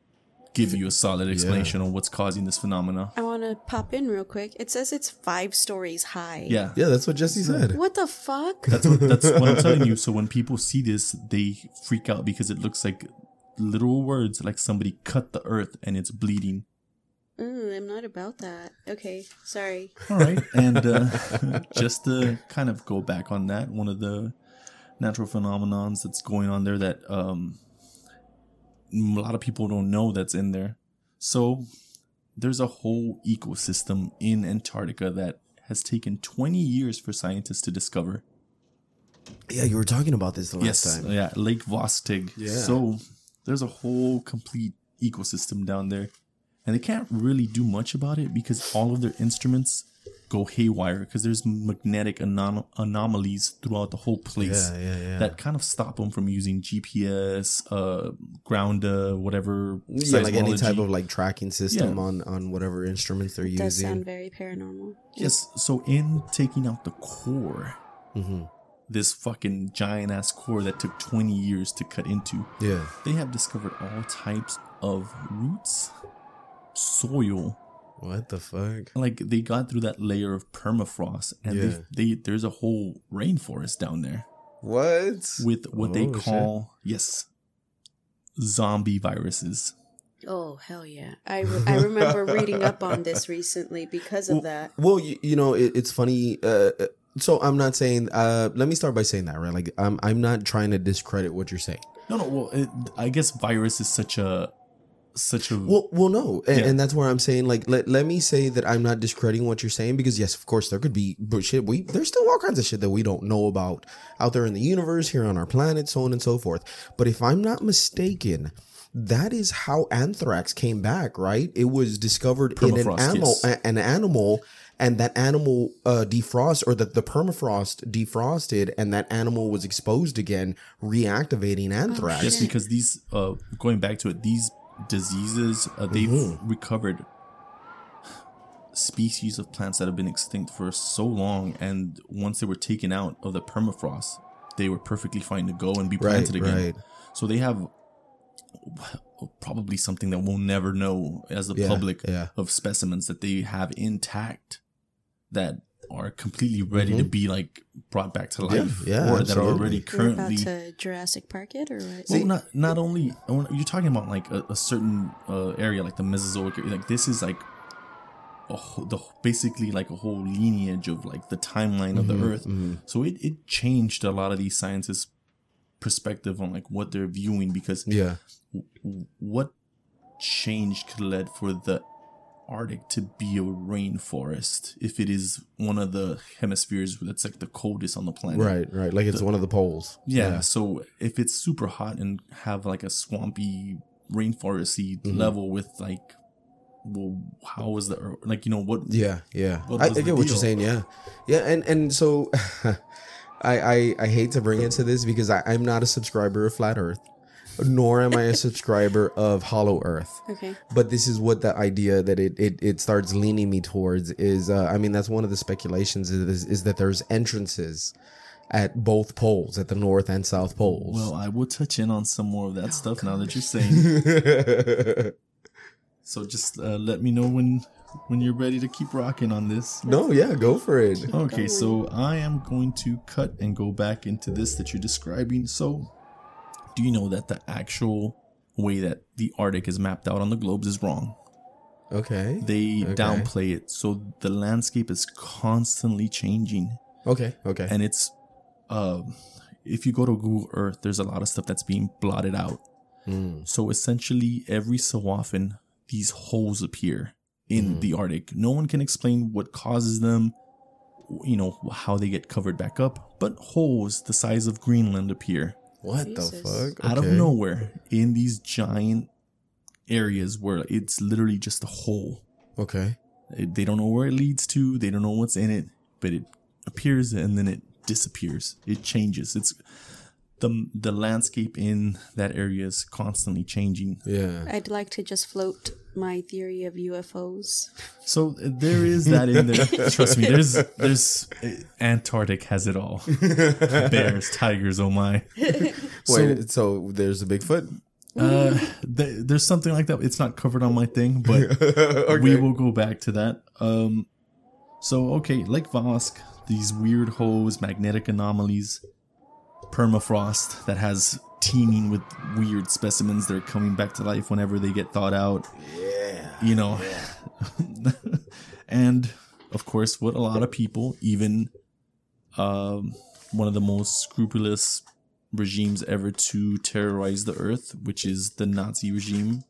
give you a solid explanation on what's causing this phenomena. I want to pop in real quick. It says it's five stories high. Yeah. yeah, that's what Jesse said. What the fuck? That's what that's what I'm telling you. So when people see this, they freak out because it looks like literal words, like somebody cut the earth and it's bleeding. Mm, I'm not about that. Okay, sorry. All right, and uh, just to kind of go back on that, one of the natural phenomenons that's going on there that um, a lot of people don't know that's in there. So there's a whole ecosystem in Antarctica that has taken 20 years for scientists to discover. Yeah, you were talking about this the last yes, time. yeah, Lake Vostok. Yeah. So there's a whole complete ecosystem down there, and they can't really do much about it because all of their instruments go haywire because there's magnetic anom- anomalies throughout the whole place Yeah, yeah, yeah. that kind of stop them from using GPS, uh, ground, uh, whatever. yeah, like any type of like tracking system Yeah. on on whatever instruments they're Does using. sound very paranormal. Yes. So in taking out the core, hmm this fucking giant ass core that took 20 years to cut into, Yeah. they have discovered all types of roots, soil. What the fuck? Like they got through that layer of permafrost, and Yeah. they, they there's a whole rainforest down there What? with what they Oh, shit. call yes, zombie viruses. Oh hell yeah! I, re- I remember reading up on this recently because of that. Well, you, you know, it, it's funny. Uh, uh, so I'm not saying. Uh, let me start by saying that, right? Like, I'm I'm not trying to discredit what you're saying. No, no. Well, it, I guess virus is such a such a Well, well, no, and, Yeah. and that's where I'm saying, like, let, let me say that I'm not discrediting what you're saying because yes, of course, there could be but shit. We there's still all kinds of shit that we don't know about out there in the universe, here on our planet, so on and so forth. But if I'm not mistaken, that is how anthrax came back, right? It was discovered in an animal, yes. a- an animal, and that animal uh, defrost or that the permafrost defrosted, and that animal was exposed again, reactivating anthrax. just because these uh going back to it these diseases uh, they've Mm-hmm. recovered species of plants that have been extinct for so long and once they were taken out of the permafrost they were perfectly fine to go and be Right, planted again right. so they have probably something that we'll never know as the Yeah, public yeah. of specimens that they have intact that are completely ready to be like brought back to Mm-hmm. Yeah, life yeah, or that are absolutely. already You're about currently to Jurassic Park it or what? well, not not only you're talking about like a, a certain uh, area, like the Mesozoic area. Like this is like a whole, the basically like a whole lineage of like the timeline of Mm-hmm, the Earth. So it it changed a lot of these scientists' perspective on like what they're viewing because Yeah. w- what change could led for the Arctic to be a rainforest if it is one of the hemispheres that's like the coldest on the planet. Right, right. Like it's one of the poles. Yeah, So if it's super hot and have like a swampy rainforesty Mm-hmm. level with like well, how was the like you know what? Yeah, yeah. What I, the get what you're saying. Yeah, yeah, and and so I, I I hate to bring into this because I, I'm not a subscriber of Flat Earth, nor am I a subscriber of Hollow Earth. Okay. But this is what the idea that it it, it starts leaning me towards is. Uh, I mean, that's one of the speculations is, is that there's entrances at both poles, at the north and south poles. Well, I will touch in on some more of that stuff now that you're saying. So just uh, let me know when when you're ready to keep rocking on this. no, yeah, go for it. Okay, so I am going to cut and go back into this that you're describing. So, do you know that the actual way that the Arctic is mapped out on the globes is wrong? Okay. They Okay. downplay it. So the landscape is constantly changing. Okay. Okay. And it's uh if you go to Google Earth, there's a lot of stuff that's being blotted out. Mm. So essentially every so often these holes appear in the Arctic. No one can explain what causes them, you know, how they get covered back up, but holes the size of Greenland appear What Jesus. the fuck? out of nowhere in these giant areas where it's literally just a hole. Okay. It- They don't know where it leads to, they don't know what's in it, but it appears and then it disappears. It changes. It's the the landscape in that area is constantly changing. Yeah. I'd like to just float my theory of UFOs. So uh, there is that in there. Trust me, there's there's uh, Antarctic has it all. Bears, tigers, oh my. Wait, so, there's a Bigfoot? Uh, th- there's something like that. It's not covered on my thing, but we will go back to that. Um, so okay, Lake Vosk, these weird holes, magnetic anomalies, permafrost that has teeming with weird specimens that are coming back to life whenever they get thawed out. Yeah. You know, and of course, what a lot of people, even um, one of the most scrupulous regimes ever to terrorize the earth, which is the Nazi regime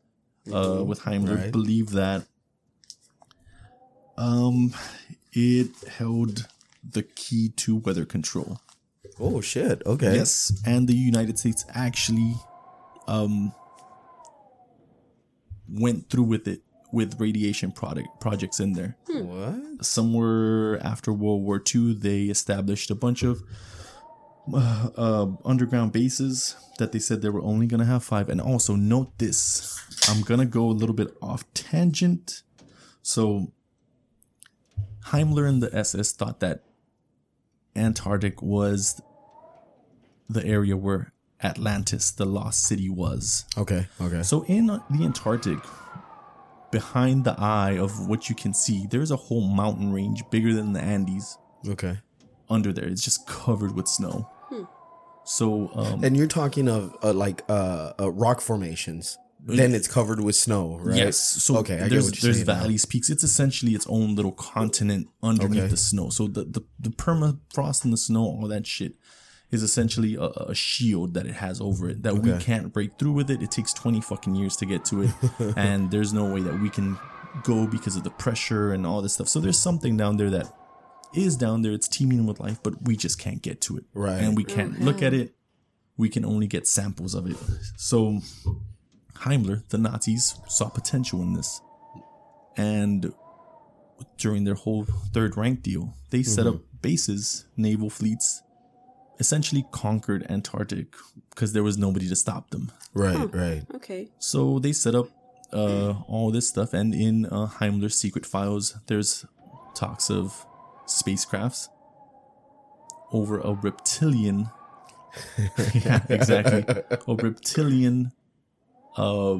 uh, with Heimler, Right. believe that um, it held the key to weather control. Oh shit. Okay. Yes, and the United States actually um, went through with it with radiation product projects in there. What? Somewhere after World War II, they established a bunch of uh, uh, underground bases that they said they were only going to have five. And also, note this I'm going to go a little bit off tangent. So, Heimler and the SS thought that Antarctic was the area where Atlantis, the lost city, was. Okay. Okay. So in the Antarctic, behind the eye of what you can see, there's a whole mountain range bigger than the Andes Okay. under there. It's just covered with snow. Hmm. So um, And you're talking of uh, like uh, uh, rock formations. Then it's covered with snow, right? yes, so okay, I get there's what you're there's saying now. valleys, peaks. It's essentially its own little continent underneath Okay. the snow. So the, the the permafrost and the snow, all that shit, is essentially a, a shield that it has over it that we can't break through with it. It takes 20 fucking years to get to it, and there's no way that we can go because of the pressure and all this stuff. So there's something down there that is down there. It's teeming with life, but we just can't get to it, Right. And we can't look at it. We can only get samples of it. So Heimler, the Nazis, saw potential in this. And during their whole Third Reich deal, they set up mm-hmm. bases, naval fleets, essentially conquered Antarctic because there was nobody to stop them. Right, right. Okay. So they set up uh, all this stuff, and in uh, Heimler's secret files, there's talks of spacecrafts over a reptilian. yeah, exactly. A reptilian, uh,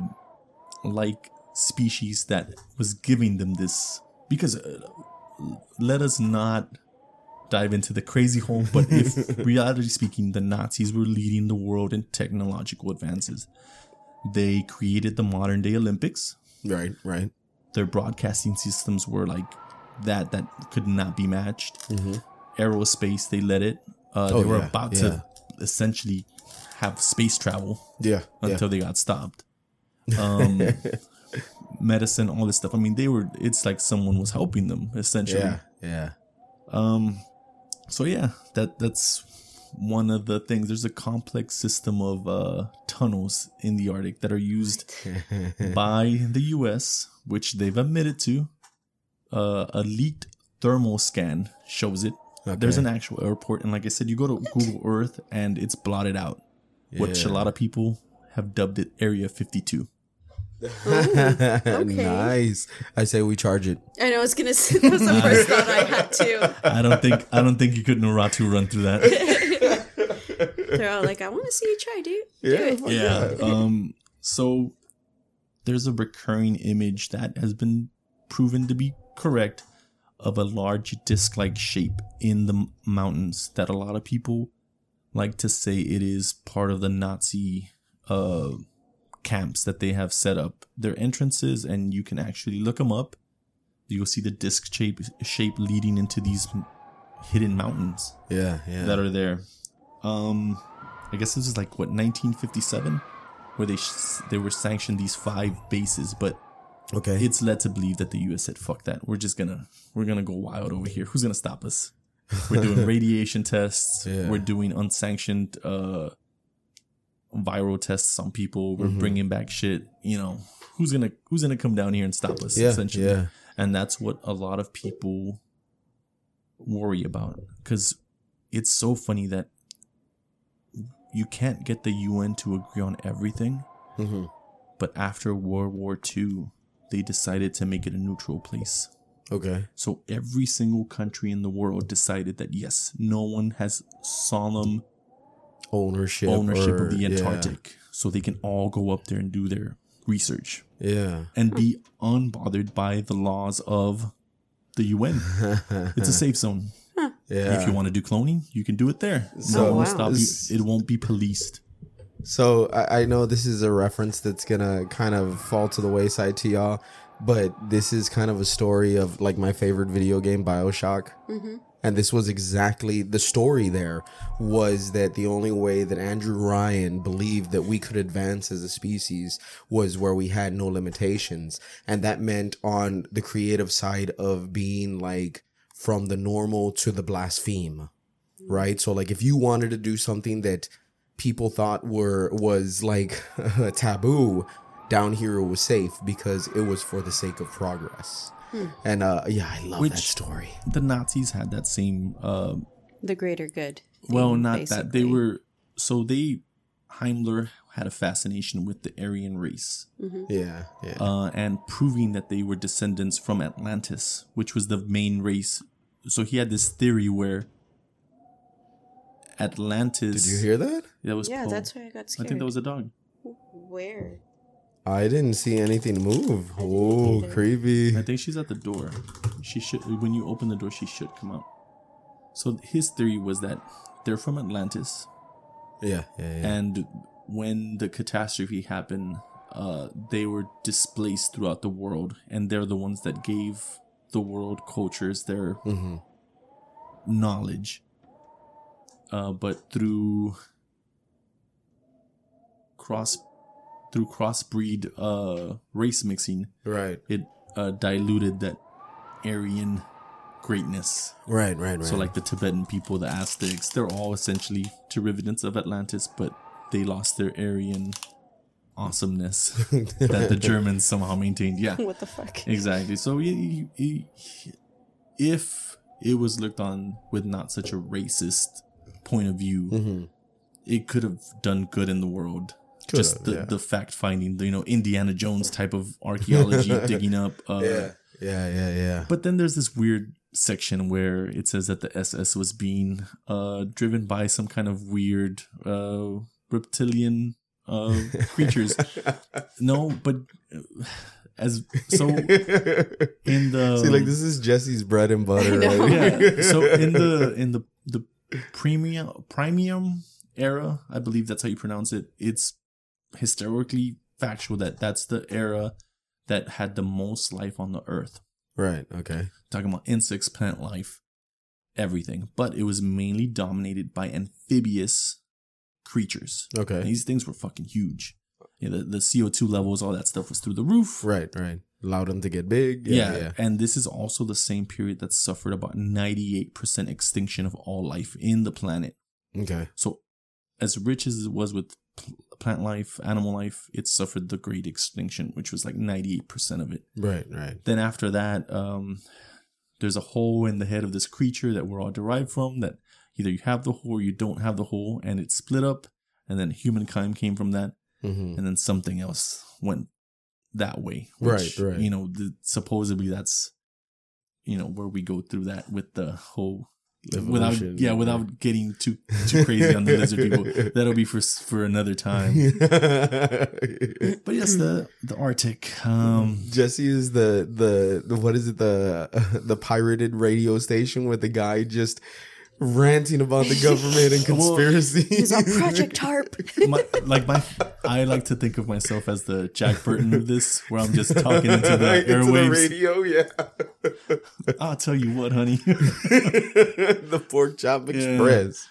like species that was giving them this. Because uh, let us not dive into the crazy hole, but if reality speaking, the Nazis were leading the world in technological advances. They created the modern day Olympics. Right, right. Their broadcasting systems were like that that could not be matched. Aerospace, they let it. Uh, Mm-hmm. Oh, they were yeah, about yeah. to essentially have space travel Yeah. yeah. until they got stopped. Um, medicine, all this stuff. I mean, they were. It's like someone was helping them essentially. Yeah, yeah. Um, so yeah, that that's one of the things. There's a complex system of uh, tunnels in the Arctic that are used by the US, which they've admitted to. Uh, a leaked thermal scan shows it. There's an actual airport, and like I said, you go to Google Earth and it's blotted out, which a lot of people have dubbed it Area 52. Nice. I say we charge it. I know I was gonna say that was the first thought I had too. I don't think I don't think you could Naruto run through that. They're all like, I want to see you try, dude. Yeah. Do it. yeah. Um. So there's a recurring image that has been proven to be correct of a large disc-like shape in the mountains that a lot of people like to say it is part of the Nazi uh camps that they have set up their entrances and you can actually look them up you'll see the disc shape shape leading into these hidden mountains Yeah, yeah. that are there. Um, I guess this is like what 1957, where they sh- they were sanctioned these five bases, but okay. it's led to believe that the U.S. said, "Fuck that, we're just gonna we're gonna go wild over here. Who's gonna stop us? We're doing radiation tests. Yeah. We're doing unsanctioned uh viral tests on people. We're Mm-hmm. bringing back shit. You know, who's gonna who's gonna come down here and stop us? yeah, essentially, yeah. and that's what a lot of people worry about because it's so funny that you can't get the UN to agree on everything, hmm but after World War II, they decided to make it a neutral place. Okay. So every single country in the world decided that yes, no one has solemn Ownership. ownership or- of the yeah. Antarctic, so they can all go up there and do their research Yeah. and be unbothered by the laws of the UN. It's a safe zone. Yeah. If you want to do cloning, you can do it there. So- no one will wow. stop you. It won't be policed. So I, I know this is a reference that's gonna kind of fall to the wayside to y'all, but this is kind of a story of like my favorite video game, Bioshock. Mm-hmm. And this was exactly the story there was that the only way that Andrew Ryan believed that we could advance as a species was where we had no limitations. And that meant on the creative side of being like from the normal to the blaspheme right so like if you wanted to do something that people thought were was like a taboo down here it was safe because it was for the sake of progress and uh yeah i love that Which- story The Nazis had that same. Uh, The greater good. well, thing, not that they were. So they Heimler had a fascination with the Aryan race, yeah yeah uh, and proving that they were descendants from Atlantis, which was the main race. So he had this theory where Atlantis. did you hear that That was Yeah, Poe. that's why I got scared. I think that was a dog. Where? I didn't see anything move oh creepy I think she's at the door. She should when you open the door, she should come out. So his theory was that they're from Atlantis, yeah yeah yeah and when the catastrophe happened, uh, they were displaced throughout the world, and they're the ones that gave the world cultures their hmm knowledge. Uh, but through cross through crossbreed uh, race mixing, right it uh, diluted that Aryan greatness. right right right So, like the Tibetan people, the Aztecs, they're all essentially derivatives of Atlantis, but they lost their Aryan awesomeness that the Germans somehow maintained. Yeah, What the fuck? exactly. So, y- y- y- if it was looked on with not such a racist point of view, Mhm. it could have done good in the world. Could Just have, the, yeah. the fact finding, the, you know, Indiana Jones type of archaeology, digging up. Uh, yeah yeah yeah yeah But then there's this weird section where it says that the SS was being uh, driven by some kind of weird uh, reptilian uh, creatures. no, but uh, as so in the See, like this is Jesse's bread and butter. Right? yeah. So in the in the the Permian Permian era, I believe that's how you pronounce it. It's historically factual that that's the era that had the most life on the earth. right. Okay. Talking about insects, plant life, everything. But it was mainly dominated by amphibious creatures. Okay. These things were fucking huge. Yeah, the, the CO2 levels, all that stuff was through the roof. Right. Right. Allowed them to get big. Yeah, Yeah. Yeah. and this is also the same period that suffered about 98% extinction of all life in the planet. Okay. So as rich as it was with plant life, animal life, it suffered the great extinction, which was like 98% of it. Right, right. Then after that, um, there's a hole in the head of this creature that we're all derived from that either you have the hole or you don't have the hole, and it split up, and then humankind came from that, hmm and then something else went that way. Right, right. You know, the, supposedly that's, you know, where we go through that with the whole. Without yeah, without getting too too crazy on the lizard people, that'll be for for another time. But yes, the the Arctic. Um, Jesse is the, the the what is it the the pirated radio station with the guy just ranting about the government and conspiracy. He's on Project Harp. my, like my, I like to think of myself as the Jack Burton of this, where I'm just talking into the Into the airwaves. radio, yeah. I'll tell you what, honey. the pork chop express.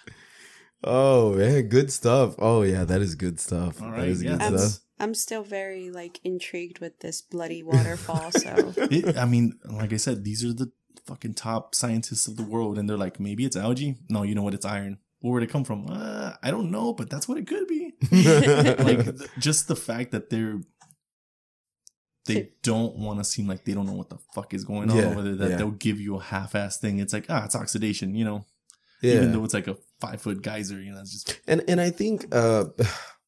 Oh man, good stuff. Oh yeah, that is good stuff. All That right, is yeah, good I'm, stuff. I'm still very like intrigued with this bloody waterfall. So It, I mean, like I said, these are the fucking top scientists of the world, and they're like, maybe it's algae. No, you know what? It's iron. Where would it come from? Uh, I don't know, but that's what it could be. like th- just the fact that they're they don't want to seem like they don't know what the fuck is going on Yeah, over there. That yeah. they'll give you a half-ass thing. It's like ah, it's oxidation. You know, yeah. even though it's like a five-foot geyser. You know, it's just and and I think uh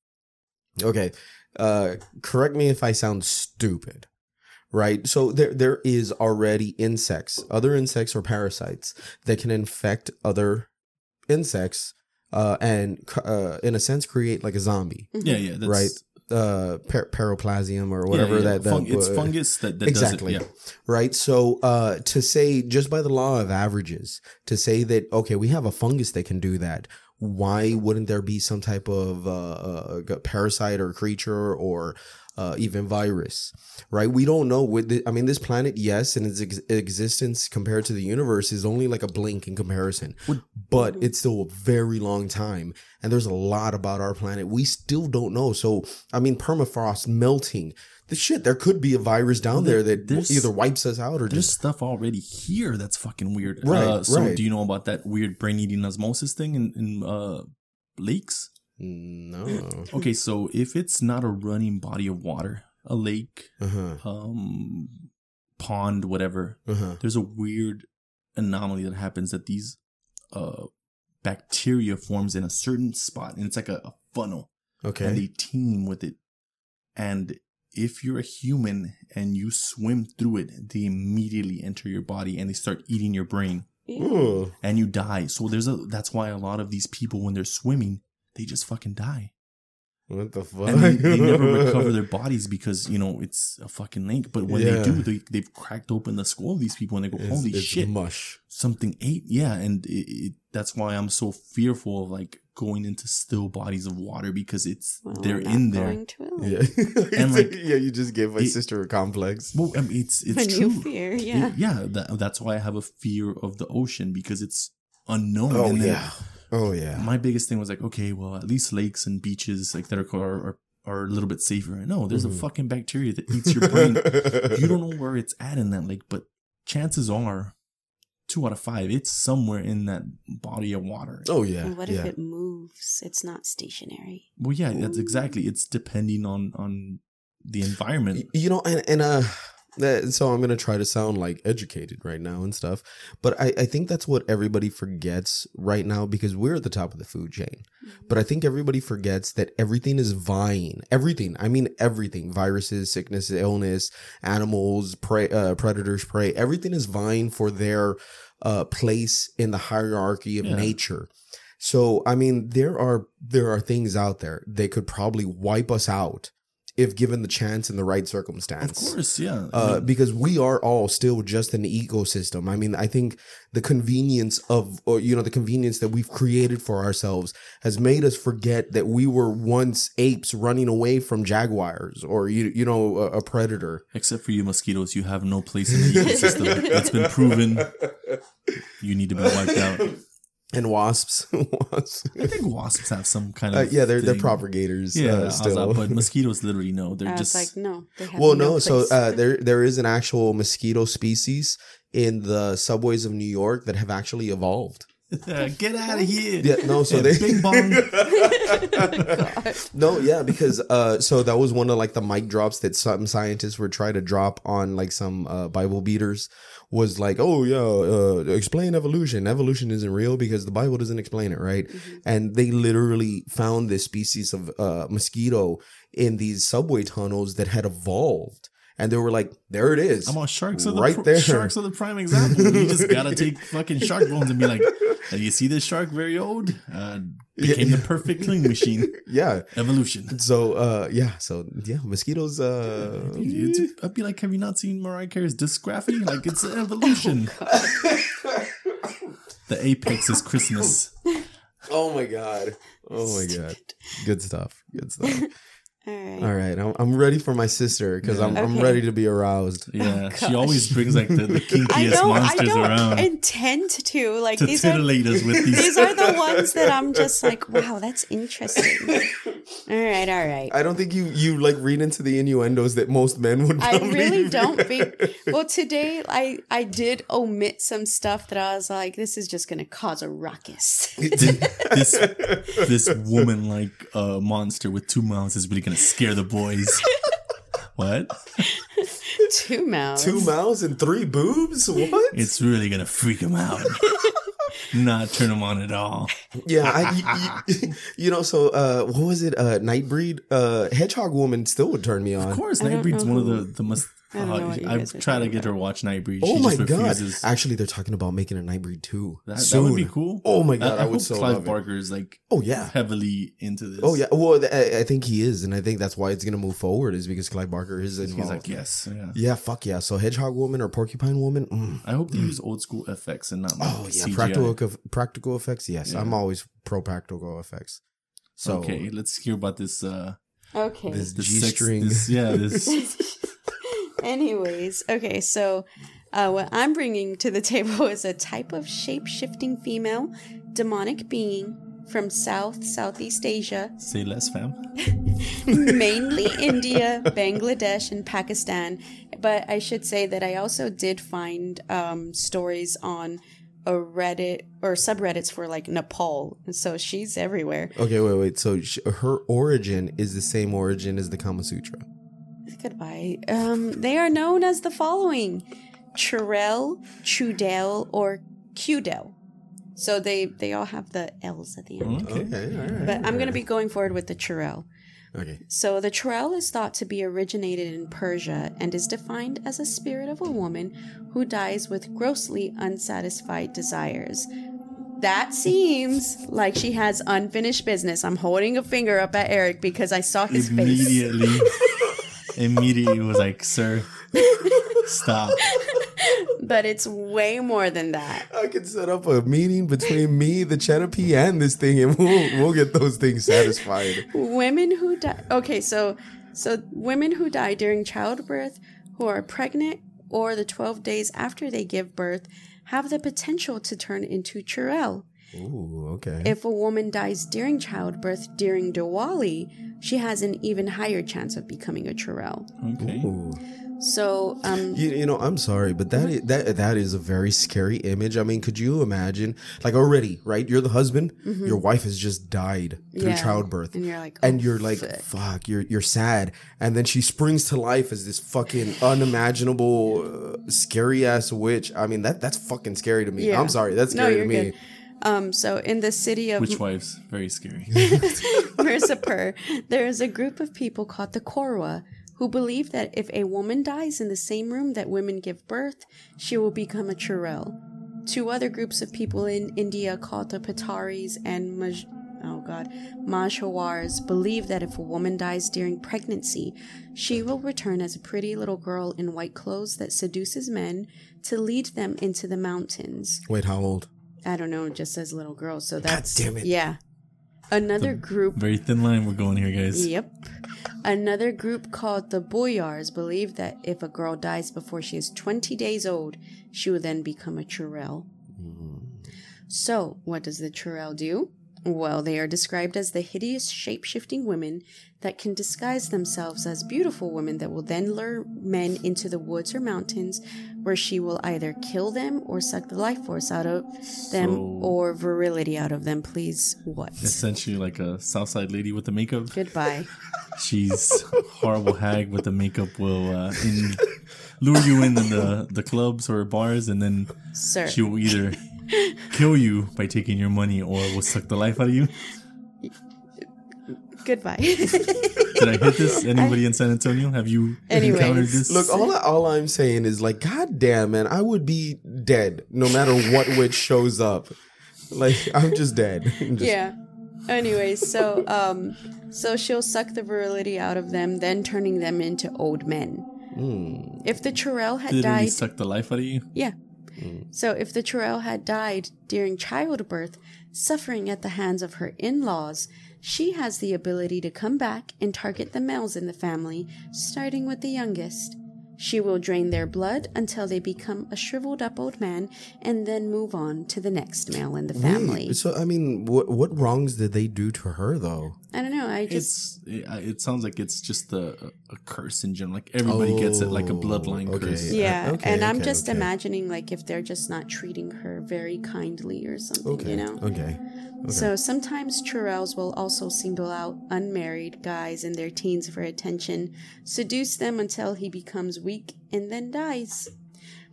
okay uh correct me if I sound stupid right so there there is already insects other insects or parasites that can infect other insects uh and uh in a sense create like a zombie yeah, yeah. That's, Right. uh par- paroplasmium or yeah, whatever yeah, that, that Fung- it's uh, fungus that, that exactly does it. Yeah. right so uh to say just by the law of averages to say that okay we have a fungus that can do that why wouldn't there be some type of uh, uh parasite or creature or uh, even virus right we don't know with the, i mean this planet yes and its ex- existence compared to the universe is only like a blink in comparison but it's still a very long time and there's a lot about our planet we still don't know so i mean permafrost melting the shit there could be a virus down there there- that either wipes us out or There's just stuff already here that's fucking weird. Right, Uh, so right. do you know about that weird brain eating osmosis thing in, in uh, lakes? No Okay, so if it's not a running body of water, a lake, uh-huh um, pond, whatever, uh-huh there's a weird anomaly that happens that these uh, bacteria forms in a certain spot, and it's like a, a funnel, and okay they team with it. And if you're a human and you swim through it, they immediately enter your body and they start eating your brain. Ooh. and you die. So there's a that's why a lot of these people when they're swimming, they just fucking die. what the fuck And they, they never recover their bodies because, you know, it's a fucking lake. But when Yeah. they do, they they've cracked open the skull of these people and they go, It's- Holy it's shit, mush something ate. Yeah, and it, it, that's why I'm so fearful of like going into still bodies of water because it's Well, they're in there. Going to yeah And, like, yeah you just gave my it- sister a complex Well, I mean, it's it's When true. you fear, yeah. It- yeah, that, that's why I have a fear of the ocean because it's unknown. oh and then yeah oh yeah my biggest thing was like, okay, well, at least lakes and beaches like that are are, are, are a little bit safer. No, there's Mhm. a fucking bacteria that eats your brain. you don't know where it's at in that lake, but chances are, two out of five, it's somewhere in that body of water. oh yeah And what yeah. if it moves? It's not stationary. Well, yeah, that's exactly. It's depending on on the environment. You know and, and uh that, so i'm gonna try to sound like educated right now and stuff but I, I think that's what everybody forgets right now because we're at the top of the food chain. But i think everybody forgets that everything is vying everything i mean everything viruses sickness illness animals prey uh, predators prey everything is vying for their uh, place in the hierarchy of Yeah. nature. So i mean there are there are things out there that could probably wipe us out if given the chance and the right circumstance. Of course, yeah. Uh, because we are all still just an ecosystem. I mean, I think the convenience of, or you know, the convenience that we've created for ourselves has made us forget that we were once apes running away from jaguars or you, you know, a, a predator. except for you mosquitoes, you have no place in the ecosystem. it's been proven. You need to be wiped out. And wasps, wasps. I think wasps have some kind Uh, of yeah, they're they're propagators. Yeah, uh, still. like, but mosquitoes literally no. They're I just was like, no. Well, no, no. So uh, there there is an actual mosquito species in the subways of New York that have actually evolved. Get out of here. Yeah, no, so Yeah, they bing bong. God. No, yeah, because uh so that was one of like the mic drops that some scientists were trying to drop on like some uh Bible beaters was like, "Oh yeah, uh explain evolution. Evolution isn't real because the Bible doesn't explain it, right?" And they literally found this species of uh mosquito in these subway tunnels that had evolved. And they were like, "There it is." I'm on sharks are the Right pr- there. Sharks are the prime example. You just gotta take fucking shark bones and be like, "Uh, you see this shark very old? Uh, became Yeah. the perfect killing machine. yeah. Evolution. So uh yeah, so yeah, mosquitoes uh I'd be like, have you not seen Mariah Carey's discography? Like it's an evolution. the apex is Christmas. Oh my god. Oh my god. Good stuff. Good stuff. All right. All right, I'm, I'm ready for my sister because I'm, I'm ready to be aroused. Yeah, Oh, she always brings like the, the I kinkiest don't. I don't around intend to. Like to these are us with these. these are the ones that I'm just like, wow, that's interesting. All right, all right. I don't think you you like read into the innuendos that most men would. I really don't think. Well, today I I did omit some stuff that I was like, this is just gonna cause a ruckus. this this woman like uh, monster with two mouths is really gonna scare the boys. what? Two mouths. Two mouths and three boobs. What? It's really gonna freak them out. Not turn them on at all. yeah, I, you, you- you know. So, uh, what was it? Uh, Nightbreed. Uh, Hedgehog Woman still would turn me on. Of course, Nightbreed's one of the the most. I don't know what you I've guys are tried to talking get her to watch Nightbreed. Oh she my just god! Actually, they're talking about making a Nightbreed too. That, that would be cool. Oh my god, I, I, would hope so Clive love. Barker is like Oh yeah. heavily into this. Oh yeah. Well, I, I think he is, and I think that's why it's gonna move forward is because Clive Barker is involved. He's like, yes, yeah. Yeah, fuck yeah. So Hedgehog Woman or Porcupine Woman. Mm. I hope they use old school effects and not like Oh yeah, CGI. practical practical effects. Yes, Yeah. I'm always pro practical effects. So okay, let's hear about this. uh Okay. this this G sex- string. this- yeah, this. Anyways, okay, so uh, what I'm bringing to the table is a type of shape shifting female demonic being from South Southeast Asia, Say less, fam. mainly India, Bangladesh, and Pakistan. But I should say that I also did find um, stories on a Reddit or subreddits for like Nepal. And so she's everywhere. okay, wait, wait. So sh- her origin is the same origin as the Kama Sutra. Goodbye. Um, they are known as the following: Churel, Chudel, or Qdel. So they they all have the L's at the end. Okay. Okay, all right. But I'm going to be going forward with the Churel. Okay. So the Churel is thought to be originated in Persia and is defined as a spirit of a woman who dies with grossly unsatisfied desires. That seems like she has unfinished business. I'm holding a finger up at Eric because I saw his face. Immediately, immediately was like, sir, stop. But it's way more than that. I could set up a meeting between me, the Cherokee, and this thing, and we'll we'll get those things satisfied. women who die okay so so women who die during childbirth who are pregnant or the 12 days after they give birth have the potential to turn into churel Ooh, okay. if a woman dies during childbirth during Diwali, she has an even higher chance of becoming a churel. Okay. Ooh. So, um, You, you know, I'm sorry, but that is, that that is a very scary image. I mean, could you imagine? Like already, right? You're the husband. Your wife has just died through Mm-hmm. Yeah. childbirth, and you're like, and oh, you're like, fuck. fuck. You're you're sad, and then she springs to life as this fucking unimaginable, uh, scary ass witch. I mean, that that's fucking scary to me. Yeah. I'm sorry, that's No, scary you're to me. good. Um, so in the city of Which wives? Very scary. Mirzapur, there is a group of people called the Korwa who believe that if a woman dies in the same room that women give birth, she will become a churel. Two other groups of people in India called the Pataris and Maj- oh god, Majhawars believe that if a woman dies during pregnancy, she will return as a pretty little girl in white clothes that seduces men to lead them into the mountains. Wait, how old? I don't know, just as little girl. So that's damn it. Yeah. Another group Very thin line we're going here, guys. Yep. Another group called the Boyars believe that if a girl dies before she is 20 days old, she will then become a churel. Mm-hmm. So, what does the churel do? Well, they are described as the hideous shape shifting women that can disguise themselves as beautiful women that will then lure men into the woods or mountains where she will either kill them or suck the life force out of them So- or virility out of them. Please, what? Essentially, like a Southside lady with the makeup. Goodbye. She's horrible hag with the makeup will uh, in, lure you in in the the clubs or bars, and then Sir. she will either kill you by taking your money or will suck the life out of you. Goodbye. Did I hit this? Anybody in San Antonio? Have you Anyways. encountered this? Look, all all I'm saying is like, God damn, man, I would be dead no matter what witch shows up. Like, I'm just dead. I'm just- yeah. Anyways, so um so she'll suck the virility out of them, then turning them into old men. If the Churel had literally died suck the life out of you. Yeah. Mm. So if the Churel had died during childbirth, suffering at the hands of her in laws, she has the ability to come back and target the males in the family, starting with the youngest. She will drain their blood until they become a shriveled up old man and then move on to the next male in the family. Wait, so I mean, what what wrongs did they do to her though? I don't know. I just. It's it, it sounds like it's just a, a curse in general. Like everybody gets it like a oh, bloodline Oh, okay. curse. Yeah, okay, and I'm okay, just okay. imagining like if they're just not treating her very kindly or something, Okay. you know? Okay. So sometimes Churels will also single out unmarried guys in their teens for attention, seduce them until he becomes weak, and then dies.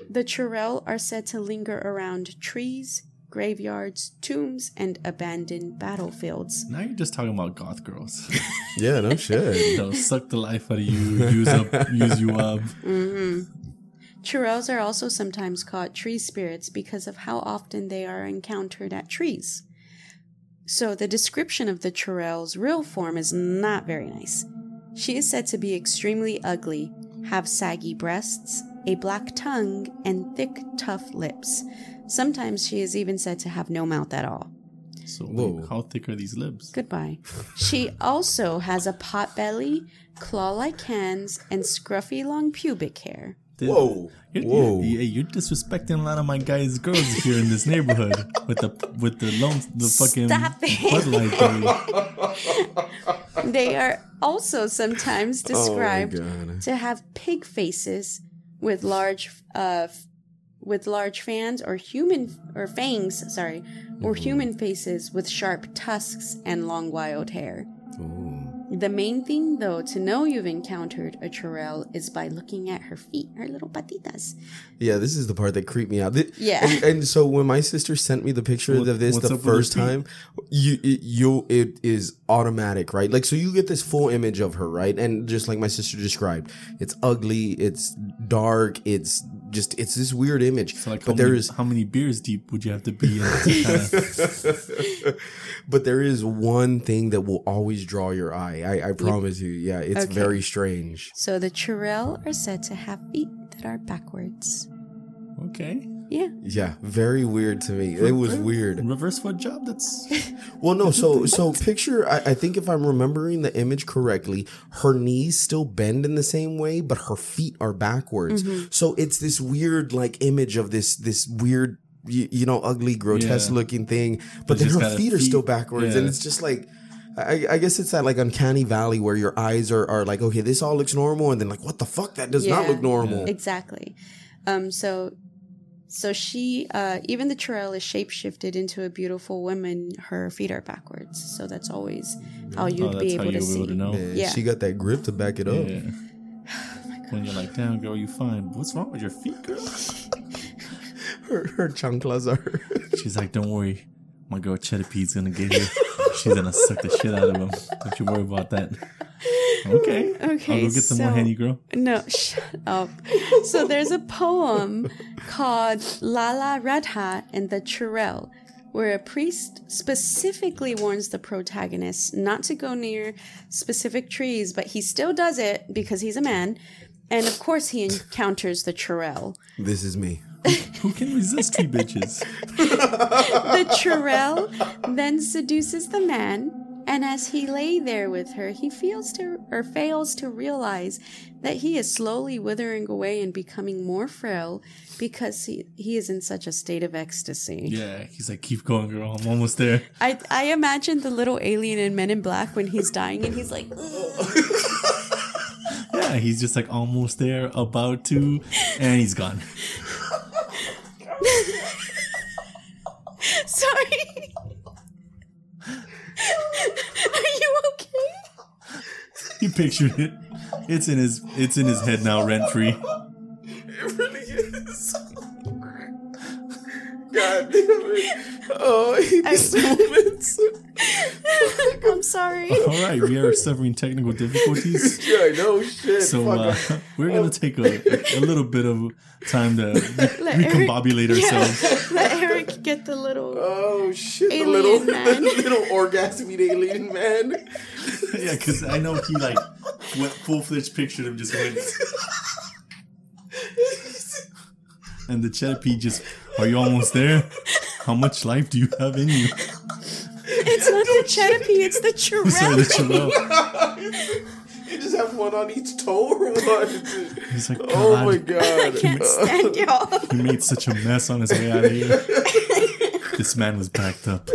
The Churel are said to linger around trees, graveyards, tombs, and abandoned battlefields. Now you're just talking about goth girls. Yeah, no shit. They'll suck the life out of you, use up, use you up. Mm-hmm. Churels are also sometimes called tree spirits because of how often they are encountered at trees. So the description of the Churel's real form is not very nice. She is said to be extremely ugly, have saggy breasts, a black tongue, and thick, tough lips. Sometimes she is even said to have no mouth at all. So Whoa. how thick are these lips? Goodbye. She also has a pot belly, claw like hands, and scruffy long pubic hair. This- Whoa. You're, Whoa. You're, you're disrespecting a lot of my guys' girls here in this neighborhood with the with the long the fucking Stop. Bud Light. They are also sometimes described Oh to have pig faces with large uh with large fans or human or fangs, sorry, or Mm-hmm. human faces with sharp tusks and long wild hair. Ooh. The main thing though to know you've encountered a churel is by looking at her feet, her little patitas. Yeah, this is the part that creeped me out. Th- Yeah. and, and so when my sister sent me the picture What- of this the up with her first time, you it, you it is automatic, right? Like so you get this full image of her, right? And just like my sister described, it's ugly, it's dark, it's just it's this weird image. So like, but how there many, is how many beers deep would you have to be in? To but there is one thing that will always draw your eye. I, I promise you. Yeah, it's Okay. very strange. So the churel are said to have feet that are backwards. okay, Yeah. Yeah, very weird to me. It was weird. reverse foot job. That's Well, no. So, so picture. I, I think if I'm remembering the image correctly, her knees still bend in the same way, but her feet are backwards. Mm-hmm. So it's this weird, like, image of this this weird, you, you know, ugly, grotesque Yeah. looking thing. But, But then her got feet are still feet- backwards, and it's just like. I, I guess it's that like uncanny valley where your eyes are, are like, okay, this all looks normal, and then like, what the fuck? That does not look normal. Exactly. Um, so, so she, uh, even the churel is shapeshifted into a beautiful woman. Her feet are backwards, so that's always how you'd oh, be that's how able to be see. able to know. Man, Yeah. She got that grip to back it up. Yeah. when you're like, damn girl, you fine. What's wrong with your feet, girl? Her, her chanclas are. She's like, don't worry, my girl Cheddar Pete's gonna get here. She's gonna suck the shit out of him. Don't you worry about that. Okay. Okay, I'll go get some more so- girl. No, shut up. So there's a poem called Lala Radha and the Churel, where a priest specifically warns the protagonist not to go near specific trees, but he still does it because he's a man. And of course, he encounters the Churel. this is me. Who can resist tree bitches? The Churel then seduces the man, And as he lay there with her, he feels to or fails to realize that he is slowly withering away and becoming more frail because he, he is in such a state of ecstasy. Yeah, he's like, keep going, girl. I'm almost there. I I imagine the little alien in Men in Black when he's dying and he's like, Yeah, he's just like almost there, about to, and he's gone. sorry. Are you okay? He pictured it. It's in his it's in his head now, rent free. It really is. God damn it. Oh, I hate these moments. I'm sorry. All right, we are suffering technical difficulties. Yeah, I know shit. So uh, we're gonna take a, a little bit of time to Let Eric- recombobulate ourselves. Let Eric get the little. Oh shit! Alien the little, man. the little orgasmic alien man. yeah, because I know he like went full fledged pictured him just went. And the Chetapy just, are you almost there? How much life do you have in you? It's not the Chetapy, it's the Sorry, the Chirel. Chirel. You just have one on each toe or what? He's like, Oh God, my I god. can't stand y'all. he made such a mess on his way out of here. this man was backed up.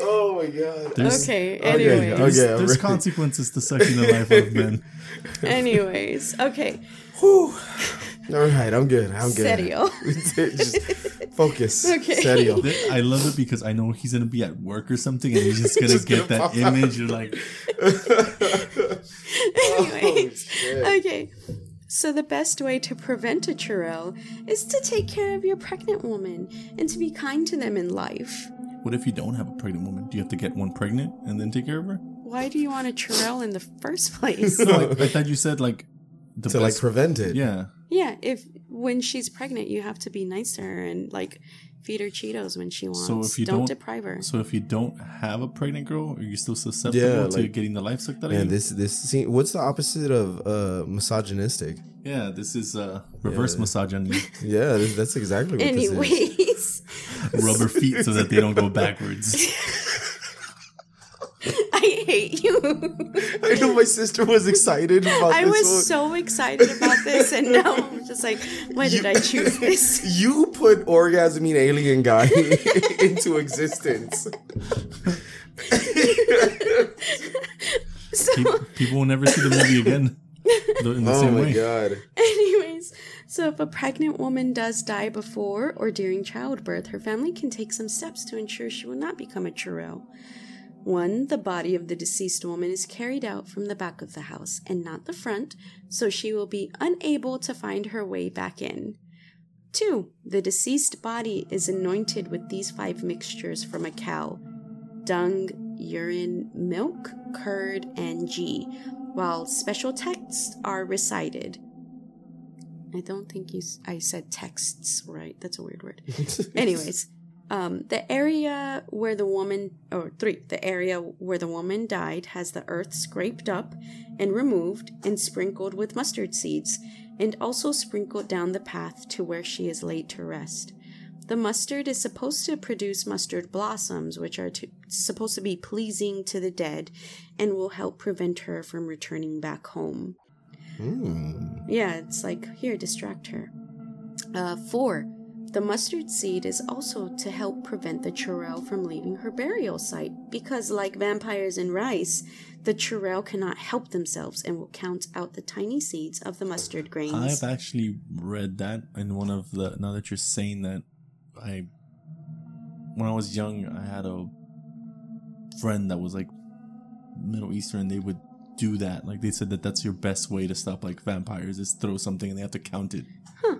Oh my god. There's, Okay, Okay, anyways. there's, okay, there's ready. consequences to sucking the life out of men. Anyways, okay. Whew. All right, I'm good. I'm good. Serio. just focus. Okay. Serio. I love it because I know he's gonna be at work or something, and he's just gonna Just get gonna that pop out. image. You're like, Anyways, oh, shit. okay. So the best way to prevent a Chirel is to take care of your pregnant woman and to be kind to them in life. what if you don't have a pregnant woman? Do you have to get one pregnant and then take care of her? Why do you want a Chirel in the first place? No, I, I thought you said like the to like prevent it. yeah. Yeah, if when she's pregnant, you have to be nice to her and like feed her Cheetos when she wants. So if you don't, don't- deprive her. So if you don't have a pregnant girl, are you still susceptible Yeah, to like- getting the life sucked out of Man, you? this this scene, what's the opposite of uh misogynistic? yeah, this is uh, reverse massage on you. Yeah, this, that's exactly what this is. Anyways, Rubber feet so that they don't go backwards. I hate you. I know my sister was excited about I this was one. so excited about this, and now I'm just like, why did I choose this? You put orgasming alien guy into existence. So, Pe- People will never see the movie again. In the Oh same my way. god. anyways, so if a pregnant woman does die before or during childbirth, her family can take some steps to ensure she will not become a churel. One, the body of the deceased woman is carried out from the back of the house and not the front, so she will be unable to find her way back in. Two, the deceased body is anointed with these five mixtures from a cow dung, urine, milk, curd, and ghee, while special texts are recited. I don't think you. s- I said texts right. That's a weird word. Anyways, um, the area where the woman, or three, the area where the woman died has the earth scraped up and removed and sprinkled with mustard seeds, and also sprinkled down the path to where she is laid to rest. The mustard is supposed to produce mustard blossoms, which are to, supposed to be pleasing to the dead and will help prevent her from returning back home. Hmm. Yeah, it's like, here, distract her. Uh, four, the mustard seed is also to help prevent the churel from leaving her burial site because, like vampires in rice, the churel cannot help themselves and will count out the tiny seeds of the mustard grains. I've actually read that in one of the. Now that you're saying that, I. When I was young, I had a friend that was like Middle Eastern. They would do that. Like they said that that's your best way to stop like vampires is throw something and they have to count it. Huh.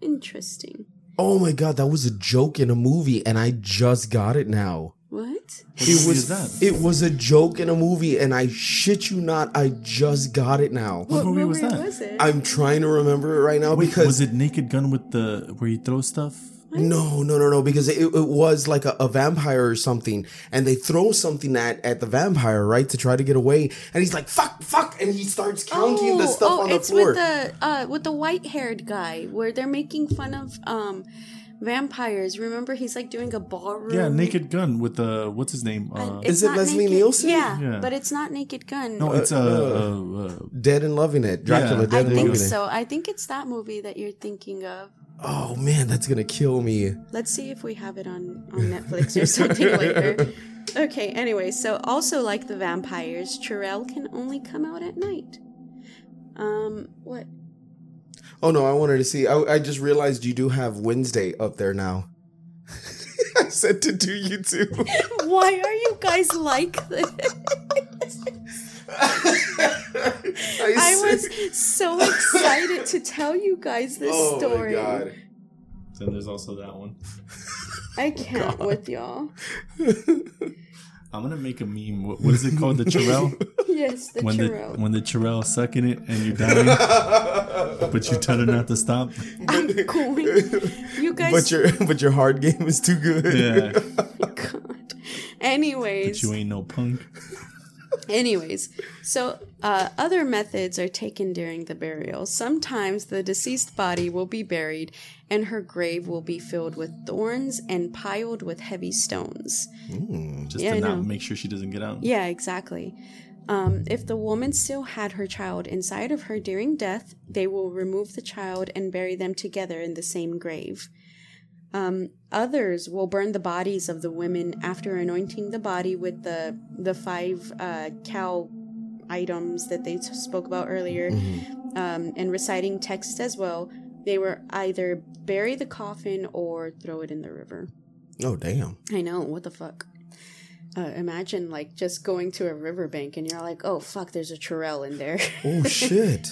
Interesting. Oh my god, that was a joke in a movie, and I just got it now. What? What It movie was is that? it was a joke in a movie, and I shit you not, I just got it now. What movie was that? was it? I'm trying to remember it right now Wait, because was it Naked Gun with the where you throw stuff? No, no, no, no, because it, it was like a, a vampire or something, and they throw something at, at the vampire, right, to try to get away, and he's like, fuck, fuck, and he starts counting the stuff oh, on the it's floor. with the uh with the white haired guy where they're making fun of um vampires. Remember, he's like doing a ballroom. Yeah, Naked Gun with the what's his name? And Uh, Is it Leslie Naked- Nielsen? Yeah, Yeah. but it's not Naked Gun. no, it's uh, uh, uh, Dead and Loving It. Dracula, Yeah. Dead I and think Loving It. so. I think it's that movie that you're thinking of. Oh man, that's gonna kill me. Let's see if we have it on, on Netflix or something later. Okay, anyway, so also like the vampires, Chirel can only come out at night. Um, what? Oh no, I wanted to see. I, I just realized you do have Wednesday up there now. I said to do you too. Why are you guys like this? I, I was so excited to tell you guys this Oh story. my god. then there's also that one. I can't with y'all. I'm gonna make a meme. What, what is it called? The Chirel? Yes, the when Chirel. the when the Chirel sucking it and you're dying, but you tell her not to stop. I'm going. You guys. But your but your hard game is too good. Yeah, God. Anyways, but you ain't no punk. Anyways, so uh, other methods are taken during the burial. Sometimes the deceased body will be buried, and her grave will be filled with thorns and piled with heavy stones. Just Yeah, to not make sure she doesn't get out. Yeah, exactly. Um, if the woman still had her child inside of her during death, they will remove the child and bury them together in the same grave. Um, others will burn the bodies of the women after anointing the body with the the five uh, cow items that they spoke about earlier, um, and reciting texts as well. They will either bury the coffin or throw it in the river. Oh damn. I know. What the fuck? Uh, imagine like just going to a riverbank and you're like, oh fuck, there's a churel in there, Oh shit.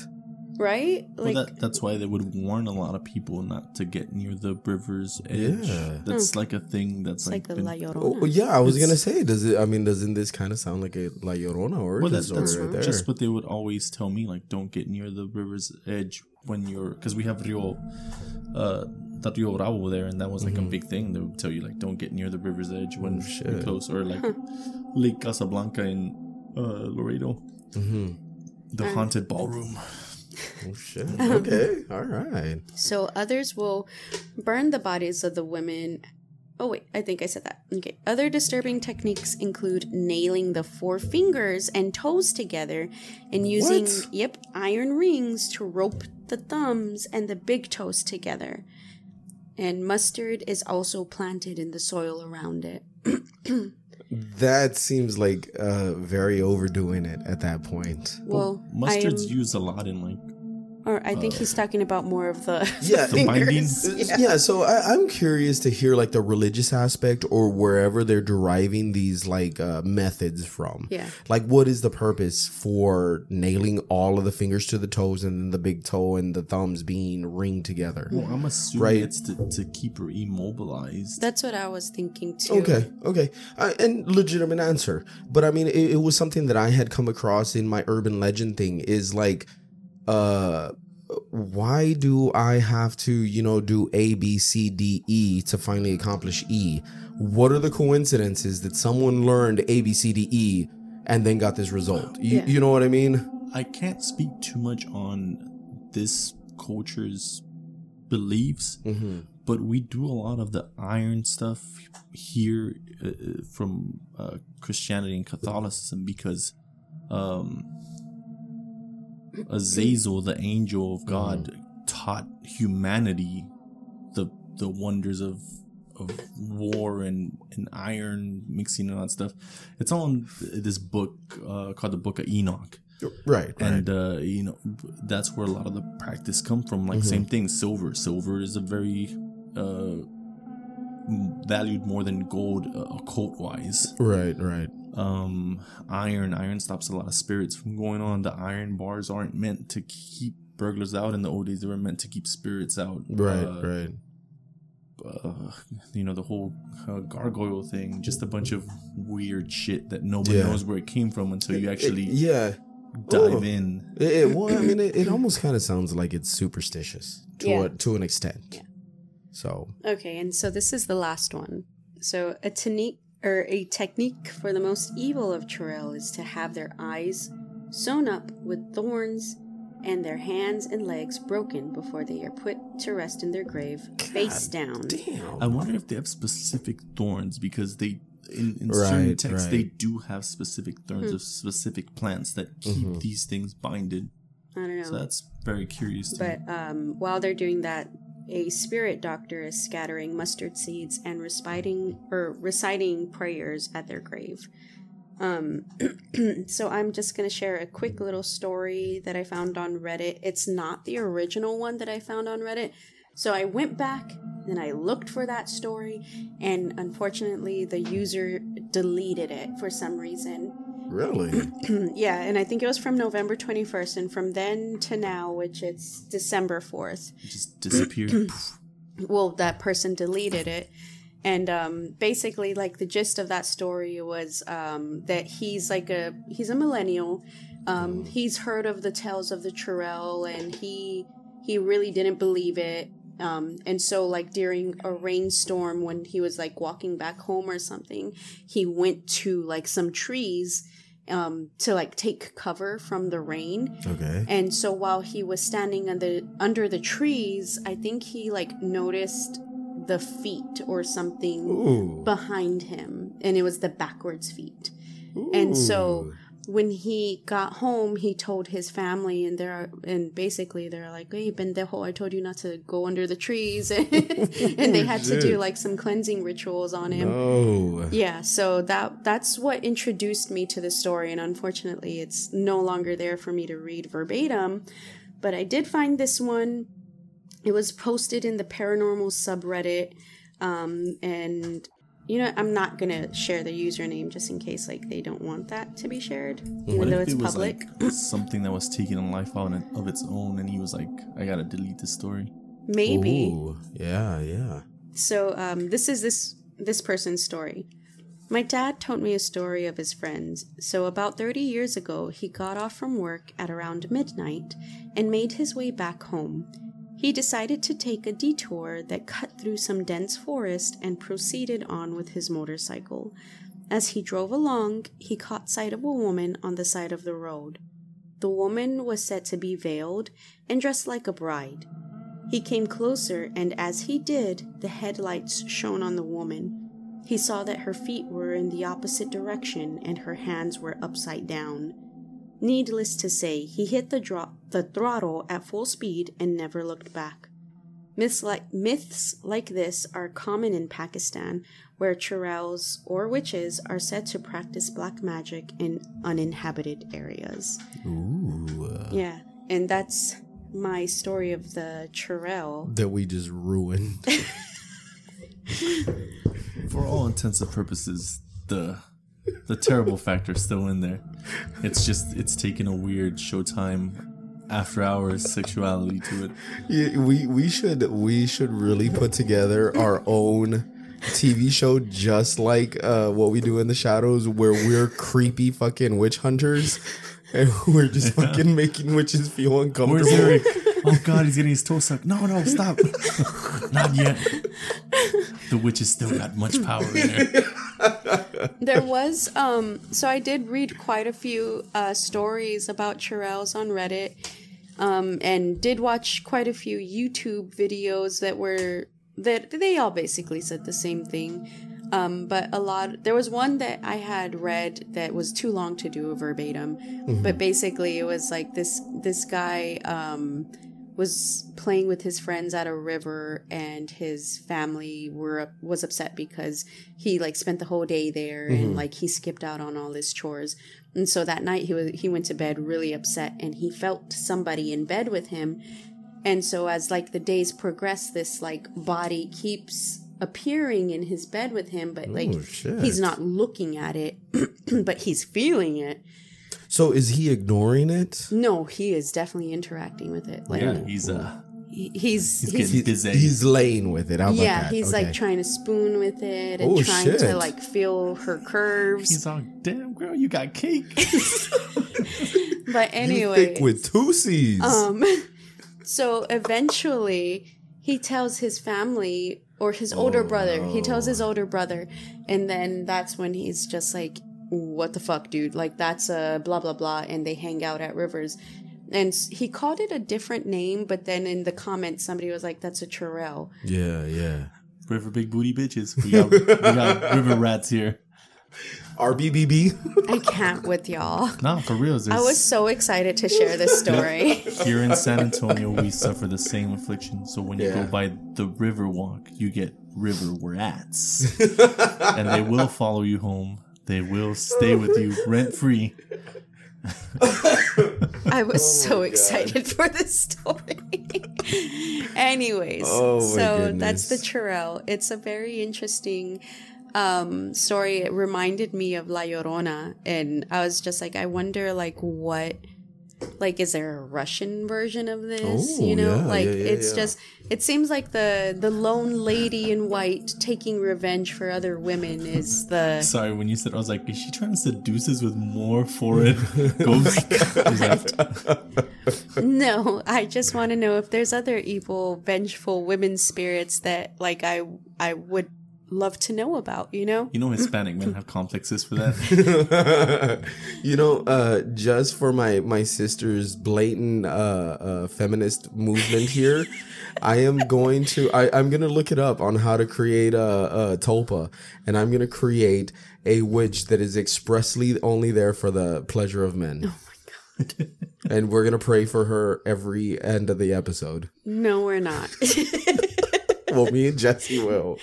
Right? Like, well, that, that's why they would warn a lot of people not to get near the river's edge. Yeah. That's like a thing that's it's like like, the been- La Llorona. Oh, yeah, I was It's- gonna say, does it? I mean, doesn't this kind of sound like a La Llorona or Well, that's, that's right there? just what they would always tell me. Like, don't get near the river's edge when you're, because we have Rio, uh, the Rio Bravo there, and that was like a big thing. They would tell you like, don't get near the river's edge when you're close, or like Lake Casablanca in uh, Laredo, hmm the haunted ballroom. Oh shit. Okay. All right. So others will burn the bodies of the women. Oh wait, I think I said that. Okay. Other disturbing techniques include nailing the four fingers and toes together and using What? yep, iron rings to rope the thumbs and the big toes together. And mustard is also planted in the soil around it. That seems like uh very overdoing it at that point. Well, Mustard's I'm- used a lot in like or I think he's talking about more of the Yeah, the binding. Uh, Yeah, so I, I'm curious to hear like the religious aspect or wherever they're deriving these like uh, methods from. Yeah. Like, what is the purpose for nailing all of the fingers to the toes and the big toe and the thumbs being ringed together? Well, I'm assuming Right. it's to, to keep her immobilized. That's what I was thinking too. Okay, okay, uh, and legitimate answer. But I mean, it, it was something that I had come across in my urban legend thing. Is like, uh, why do I have to, you know, do A, B, C, D, E to finally accomplish E? What are the coincidences that someone learned A, B, C, D, E and then got this result? You, Yeah. you know what I mean? I can't speak too much on this culture's beliefs, Mm-hmm. but we do a lot of the iron stuff here uh, uh, from uh, Christianity and Catholicism because um, Azazel, the angel of God, taught humanity the the wonders of of war and, and iron mixing and all that stuff. It's all in this book uh, called the Book of Enoch Right, right. and uh, you know that's where a lot of the practice come from like same thing silver silver is a very uh valued more than gold uh, occult wise right, right. Um iron iron stops a lot of spirits from going on the iron bars aren't meant to keep burglars out in the old days they were meant to keep spirits out Right, Uh, right. uh, you know the whole uh, gargoyle thing just a bunch of weird shit that nobody Yeah. knows where it came from until you actually yeah. dive Ooh. in It, it- well, I mean, it, it almost kind of sounds like it's superstitious to Yeah. a, to an extent. So Okay, and so this is the last one. So a technique or a technique for the most evil of Chorel is to have their eyes sewn up with thorns and their hands and legs broken before they are put to rest in their grave, face down. Damn. I wonder if they have specific thorns because they in, in certain texts right. they do have specific thorns Hmm. of specific plants that keep Mm-hmm. these things binded. I don't know. So that's very curious to me. But um, while they're doing that, a spirit doctor is scattering mustard seeds and reciting or reciting prayers at their grave. Um, so I'm just gonna share a quick little story that I found on Reddit. It's not the original one that I found on Reddit. So I went back and I looked for that story, and unfortunately, the user deleted it for some reason. Really? yeah, and I think it was from November 21st, and from then to now, which it's December 4th, It just disappeared. Well, that person deleted it. And um, basically, like the gist of that story was um, that he's like a he's a millennial. Um, he's heard of the tales of the Churel, and he he really didn't believe it. Um, and so, like during a rainstorm, when he was like walking back home or something, he went to like some trees um, to like take cover from the rain. Okay. And so while he was standing under under the trees, I think he like noticed the feet or something Ooh. behind him, and it was the backwards feet. And so Ooh. When he got home, he told his family, and they're and basically they're like, "Hey, pendejo, I told you not to go under the trees," and they had to do like some cleansing rituals on him. Oh. Yeah, so that that's what introduced me to the story, and unfortunately, it's no longer there for me to read verbatim. But I did find this one. It was posted in the paranormal subreddit, um, and you know I'm not gonna share the username just in case like they don't want that to be shared, even What though if it's it was public. like something that was taking a life on of its own, and he was like, "I gotta delete this story." Maybe. Ooh. Yeah, yeah. So um, this is this this person's story. My dad told me a story of his friends. So about 30 years ago, he got off from work at around midnight and made his way back home. He decided to take a detour that cut through some dense forest and proceeded on with his motorcycle. As he drove along, he caught sight of a woman on the side of the road. The woman was said to be veiled and dressed like a bride. He came closer, and as he did, the headlights shone on the woman. He saw that her feet were in the opposite direction and her hands were upside down. Needless to say, he hit the, dro- the throttle at full speed and never looked back. Myths like, myths like this are common in Pakistan, where churels or witches are said to practice black magic in uninhabited areas. Ooh. Yeah, and that's my story of the churel. That we just ruined. For all intents and purposes, the the terrible factor is still in there. It's just it's taken a weird Showtime after hours sexuality to it. Yeah, we we should we should really put together our own TV show just like uh, what we do in the shadows, where we're creepy fucking witch hunters, and we're just fucking making witches feel Where's uncomfortable. Eric? Oh god, he's getting his toe sucked. No, no, stop. Not yet. The witch has still got much power in her. There was um so I did read quite a few uh stories about churels on Reddit. Um and did watch quite a few YouTube videos that were that they all basically said the same thing. Um, but a lot there was one that I had read that was too long to do a verbatim. But basically it was like this this guy um was playing with his friends at a river and his family were was upset because he like spent the whole day there and mm-hmm. like he skipped out on all his chores. And so that night he was he went to bed really upset and he felt somebody in bed with him. And so as like the days progress this like body keeps appearing in his bed with him but like Oh, he's not looking at it but he's feeling it So is he ignoring it? no he is definitely interacting with it like Yeah, he's uh he- he's he's he's, getting busy. He's laying with it. How about yeah that? he's Okay. like trying to spoon with it and Oh, trying shit. to like feel her curves He's all, damn girl, you got cake. but anyway thick with two C's. um so eventually he tells his family or his older brother he tells his older brother and then that's when he's just like what the fuck dude like that's a blah blah blah and they hang out at rivers and he called it a different name, but then in the comments somebody was like, "That's a churel." Yeah, yeah. River big booty bitches. We got, we got river rats here. RBBB. I can't with y'all. Nah, for real. I was so excited to share this story. Here in San Antonio, we suffer the same affliction. So when you Yeah. go by the river walk, you get river rats. and they will follow you home. They will stay with you rent free. I was Oh so excited for this story. Anyways, Oh my so that's the goodness. churel. It's a very interesting um story. It reminded me of La Llorona, and I was just like, I wonder, like, what. Like, is there a Russian version of this? Oh, you know, yeah, like yeah, yeah, it's yeah. just. It seems like the the lone lady in white taking revenge for other women is the. Sorry, when you said, I was like, is she trying to seduce us with more foreign ghosts? She's like, No, I just want to know if there's other evil, vengeful women spirits that like I I would love to know about, you know? you know, Hispanic men have complexes for that. you know, uh, just for my my sister's blatant uh, uh, feminist movement here, I am going to I, I'm gonna look it up on how to create a, a tulpa, and I'm gonna create a witch that is expressly only there for the pleasure of men. Oh my god! and we're gonna pray for her every end of the episode. No, we're not. Well, me and Jesse will.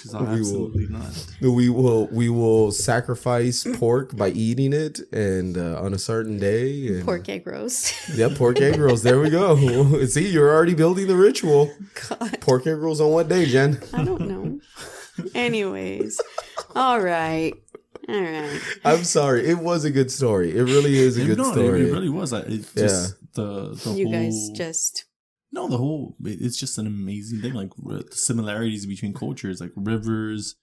She's all, We will. absolutely not. We will we will sacrifice pork by eating it, and uh, on a certain day. And, Pork egg roast. Yeah, pork egg rolls. There we go. See, you're already building the ritual. God, Pork egg rolls on what day, Jen? I don't know. Anyways, all right, all right. I'm sorry. It was a good story. It really is a good no, story. It, it really was. I- It just the the You whole guys just no the whole. It's just an amazing thing. Like r- the similarities between cultures, like rivers,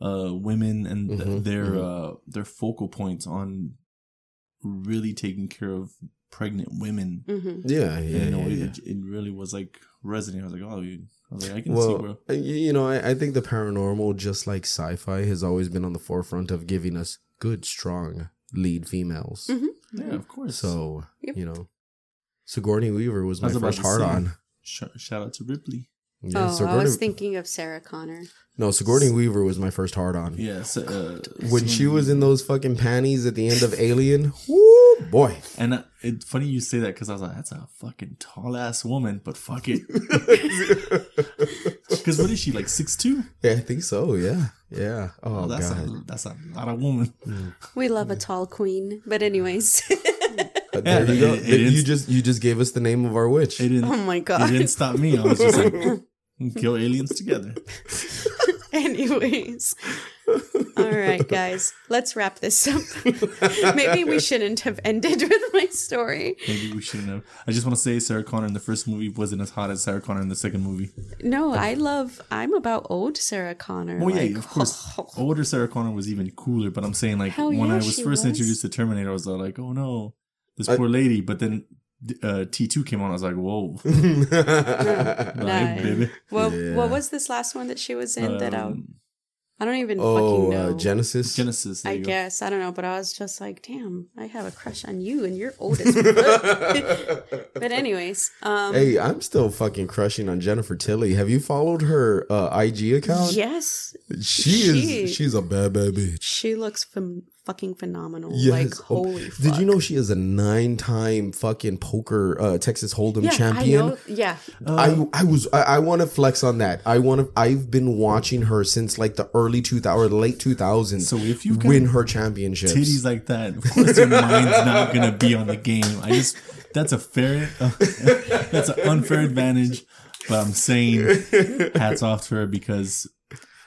uh, women, and th- Mhm, their mhm. uh their focal points on really taking care of pregnant women. mhm. yeah, And, yeah, you know, yeah, yeah. It, it really was like resonating. I was like, oh, you- I was like, I can see Well, where. uh, you know, I, I think the paranormal, just like sci-fi, has always been on the forefront of giving us good, strong lead females. Mhm. Yeah, of course. So Yep. you know, Sigourney Weaver was my was first to hard on. Sh- shout out to Ripley. Yeah, oh, I was thinking of Sarah Connor. no, Sigourney Weaver was my first hard on. Yes. Uh, When she was in those fucking panties at the end of Alien, whoo, boy. And uh, it's funny you say that because I was like, that's a fucking tall ass woman, but fuck it. Because what is she, like six two? Yeah, I think so. Yeah, yeah. Oh, that's god. a that's a lot of woman. We love a tall queen, but anyways. There you go. it- it you just you just gave us the name of our witch. It didn't. oh my It god. didn't stop me. I was just like, kill aliens together. Anyways. All right, guys. Let's wrap this up. Maybe we shouldn't have ended with my story. Maybe we shouldn't have. I just want to say Sarah Connor in the first movie wasn't as hot as Sarah Connor in the second movie. No, I love I'm about old Sarah Connor. Oh yeah, of course. Older Sarah Connor was even cooler, but I'm saying like Hell when yeah, I was first was. introduced to Terminator, I was like, oh no, this I- poor lady. But then uh, T2 came on, I was like, whoa, oh, Like, baby. What Yeah. what was this last one that she was in that I Um, I don't even fucking know. uh, Genisys. Genisys. I you go. guess I don't know, but I was just like, damn, I have a crush on you, and you're old as fuck. But anyways, um, Hey, I'm still fucking crushing on Jennifer Tilly. Have you followed her uh, IG account? yes, She, She- is. She's a bad bad bitch. she looks phem- fucking phenomenal. Yes. Like Oh, holy. fuck. Did you know she is a nine-time fucking poker uh, Texas Hold'em Yeah, champion? I know. Yeah, I I was I, I want to flex on that. I want to. I've been watching her since like the early two thousand or late two thousands. So if you win her championships, titties like that, of course your mind's not gonna be on the game. I just that's a fair, uh, that's an unfair advantage. But I'm saying, hats off to her because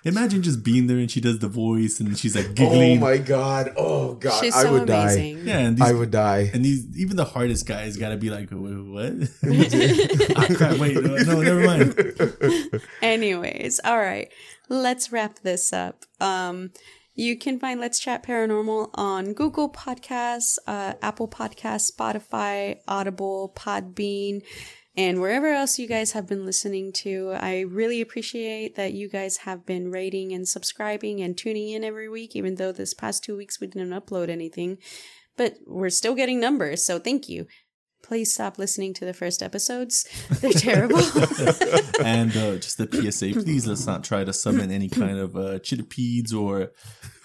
imagine just being there and she does the voice and she's like giggling. oh my god, oh god, she's I so would amazing. yeah, and these, die. I would die. and these even the hardest guys got to be like, "Wait, what? ah, crap! Wait, no, no, never mind. Anyways, all right. Let's wrap this up. Um you can find Let's Chat Paranormal on Google Podcasts, uh, Apple Podcasts, Spotify, Audible, Podbean, and wherever else you guys have been listening to. I really appreciate that you guys have been rating and subscribing and tuning in every week, even though this past two weeks we didn't upload anything. But we're still getting numbers, so thank you. Please stop listening to the first episodes. They're terrible. and uh, just a PSA, please let's not try to summon any kind of uh, or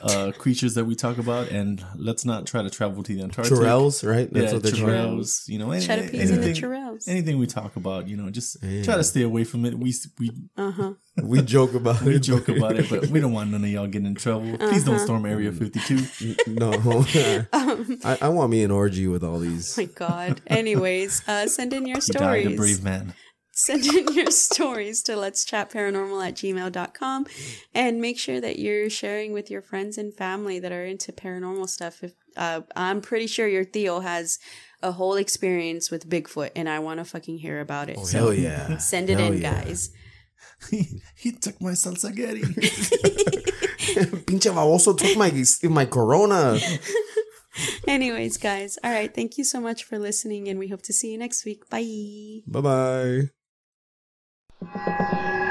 uh, creatures that we talk about, and let's not try to travel to the Antarctic. Churels, right? yeah, what they're called. You know, any, Chittipedes and the anything, churels. anything we talk about, you know, just Yeah. try to stay away from it. We we Uh huh. We joke about we it. We joke about it, but we don't want none of y'all getting in trouble. Please don't Uh-huh. storm Area 52. no, Um, I, I want me an orgy with all these. my God. Anyways, uh, send in your stories. He died a stories. brave man. Send in your stories to let's chat paranormal at gmail.com and make sure that you're sharing with your friends and family that are into paranormal stuff if uh, i'm pretty sure your theo has a whole experience with bigfoot and i want to fucking hear about it Oh, so hell yeah. send it Hell in yeah. guys he, he took my salsagueri. Pinche baboso took my, my corona. anyways guys all right thank you so much for listening and we hope to see you next week bye Bye bye. Thank you.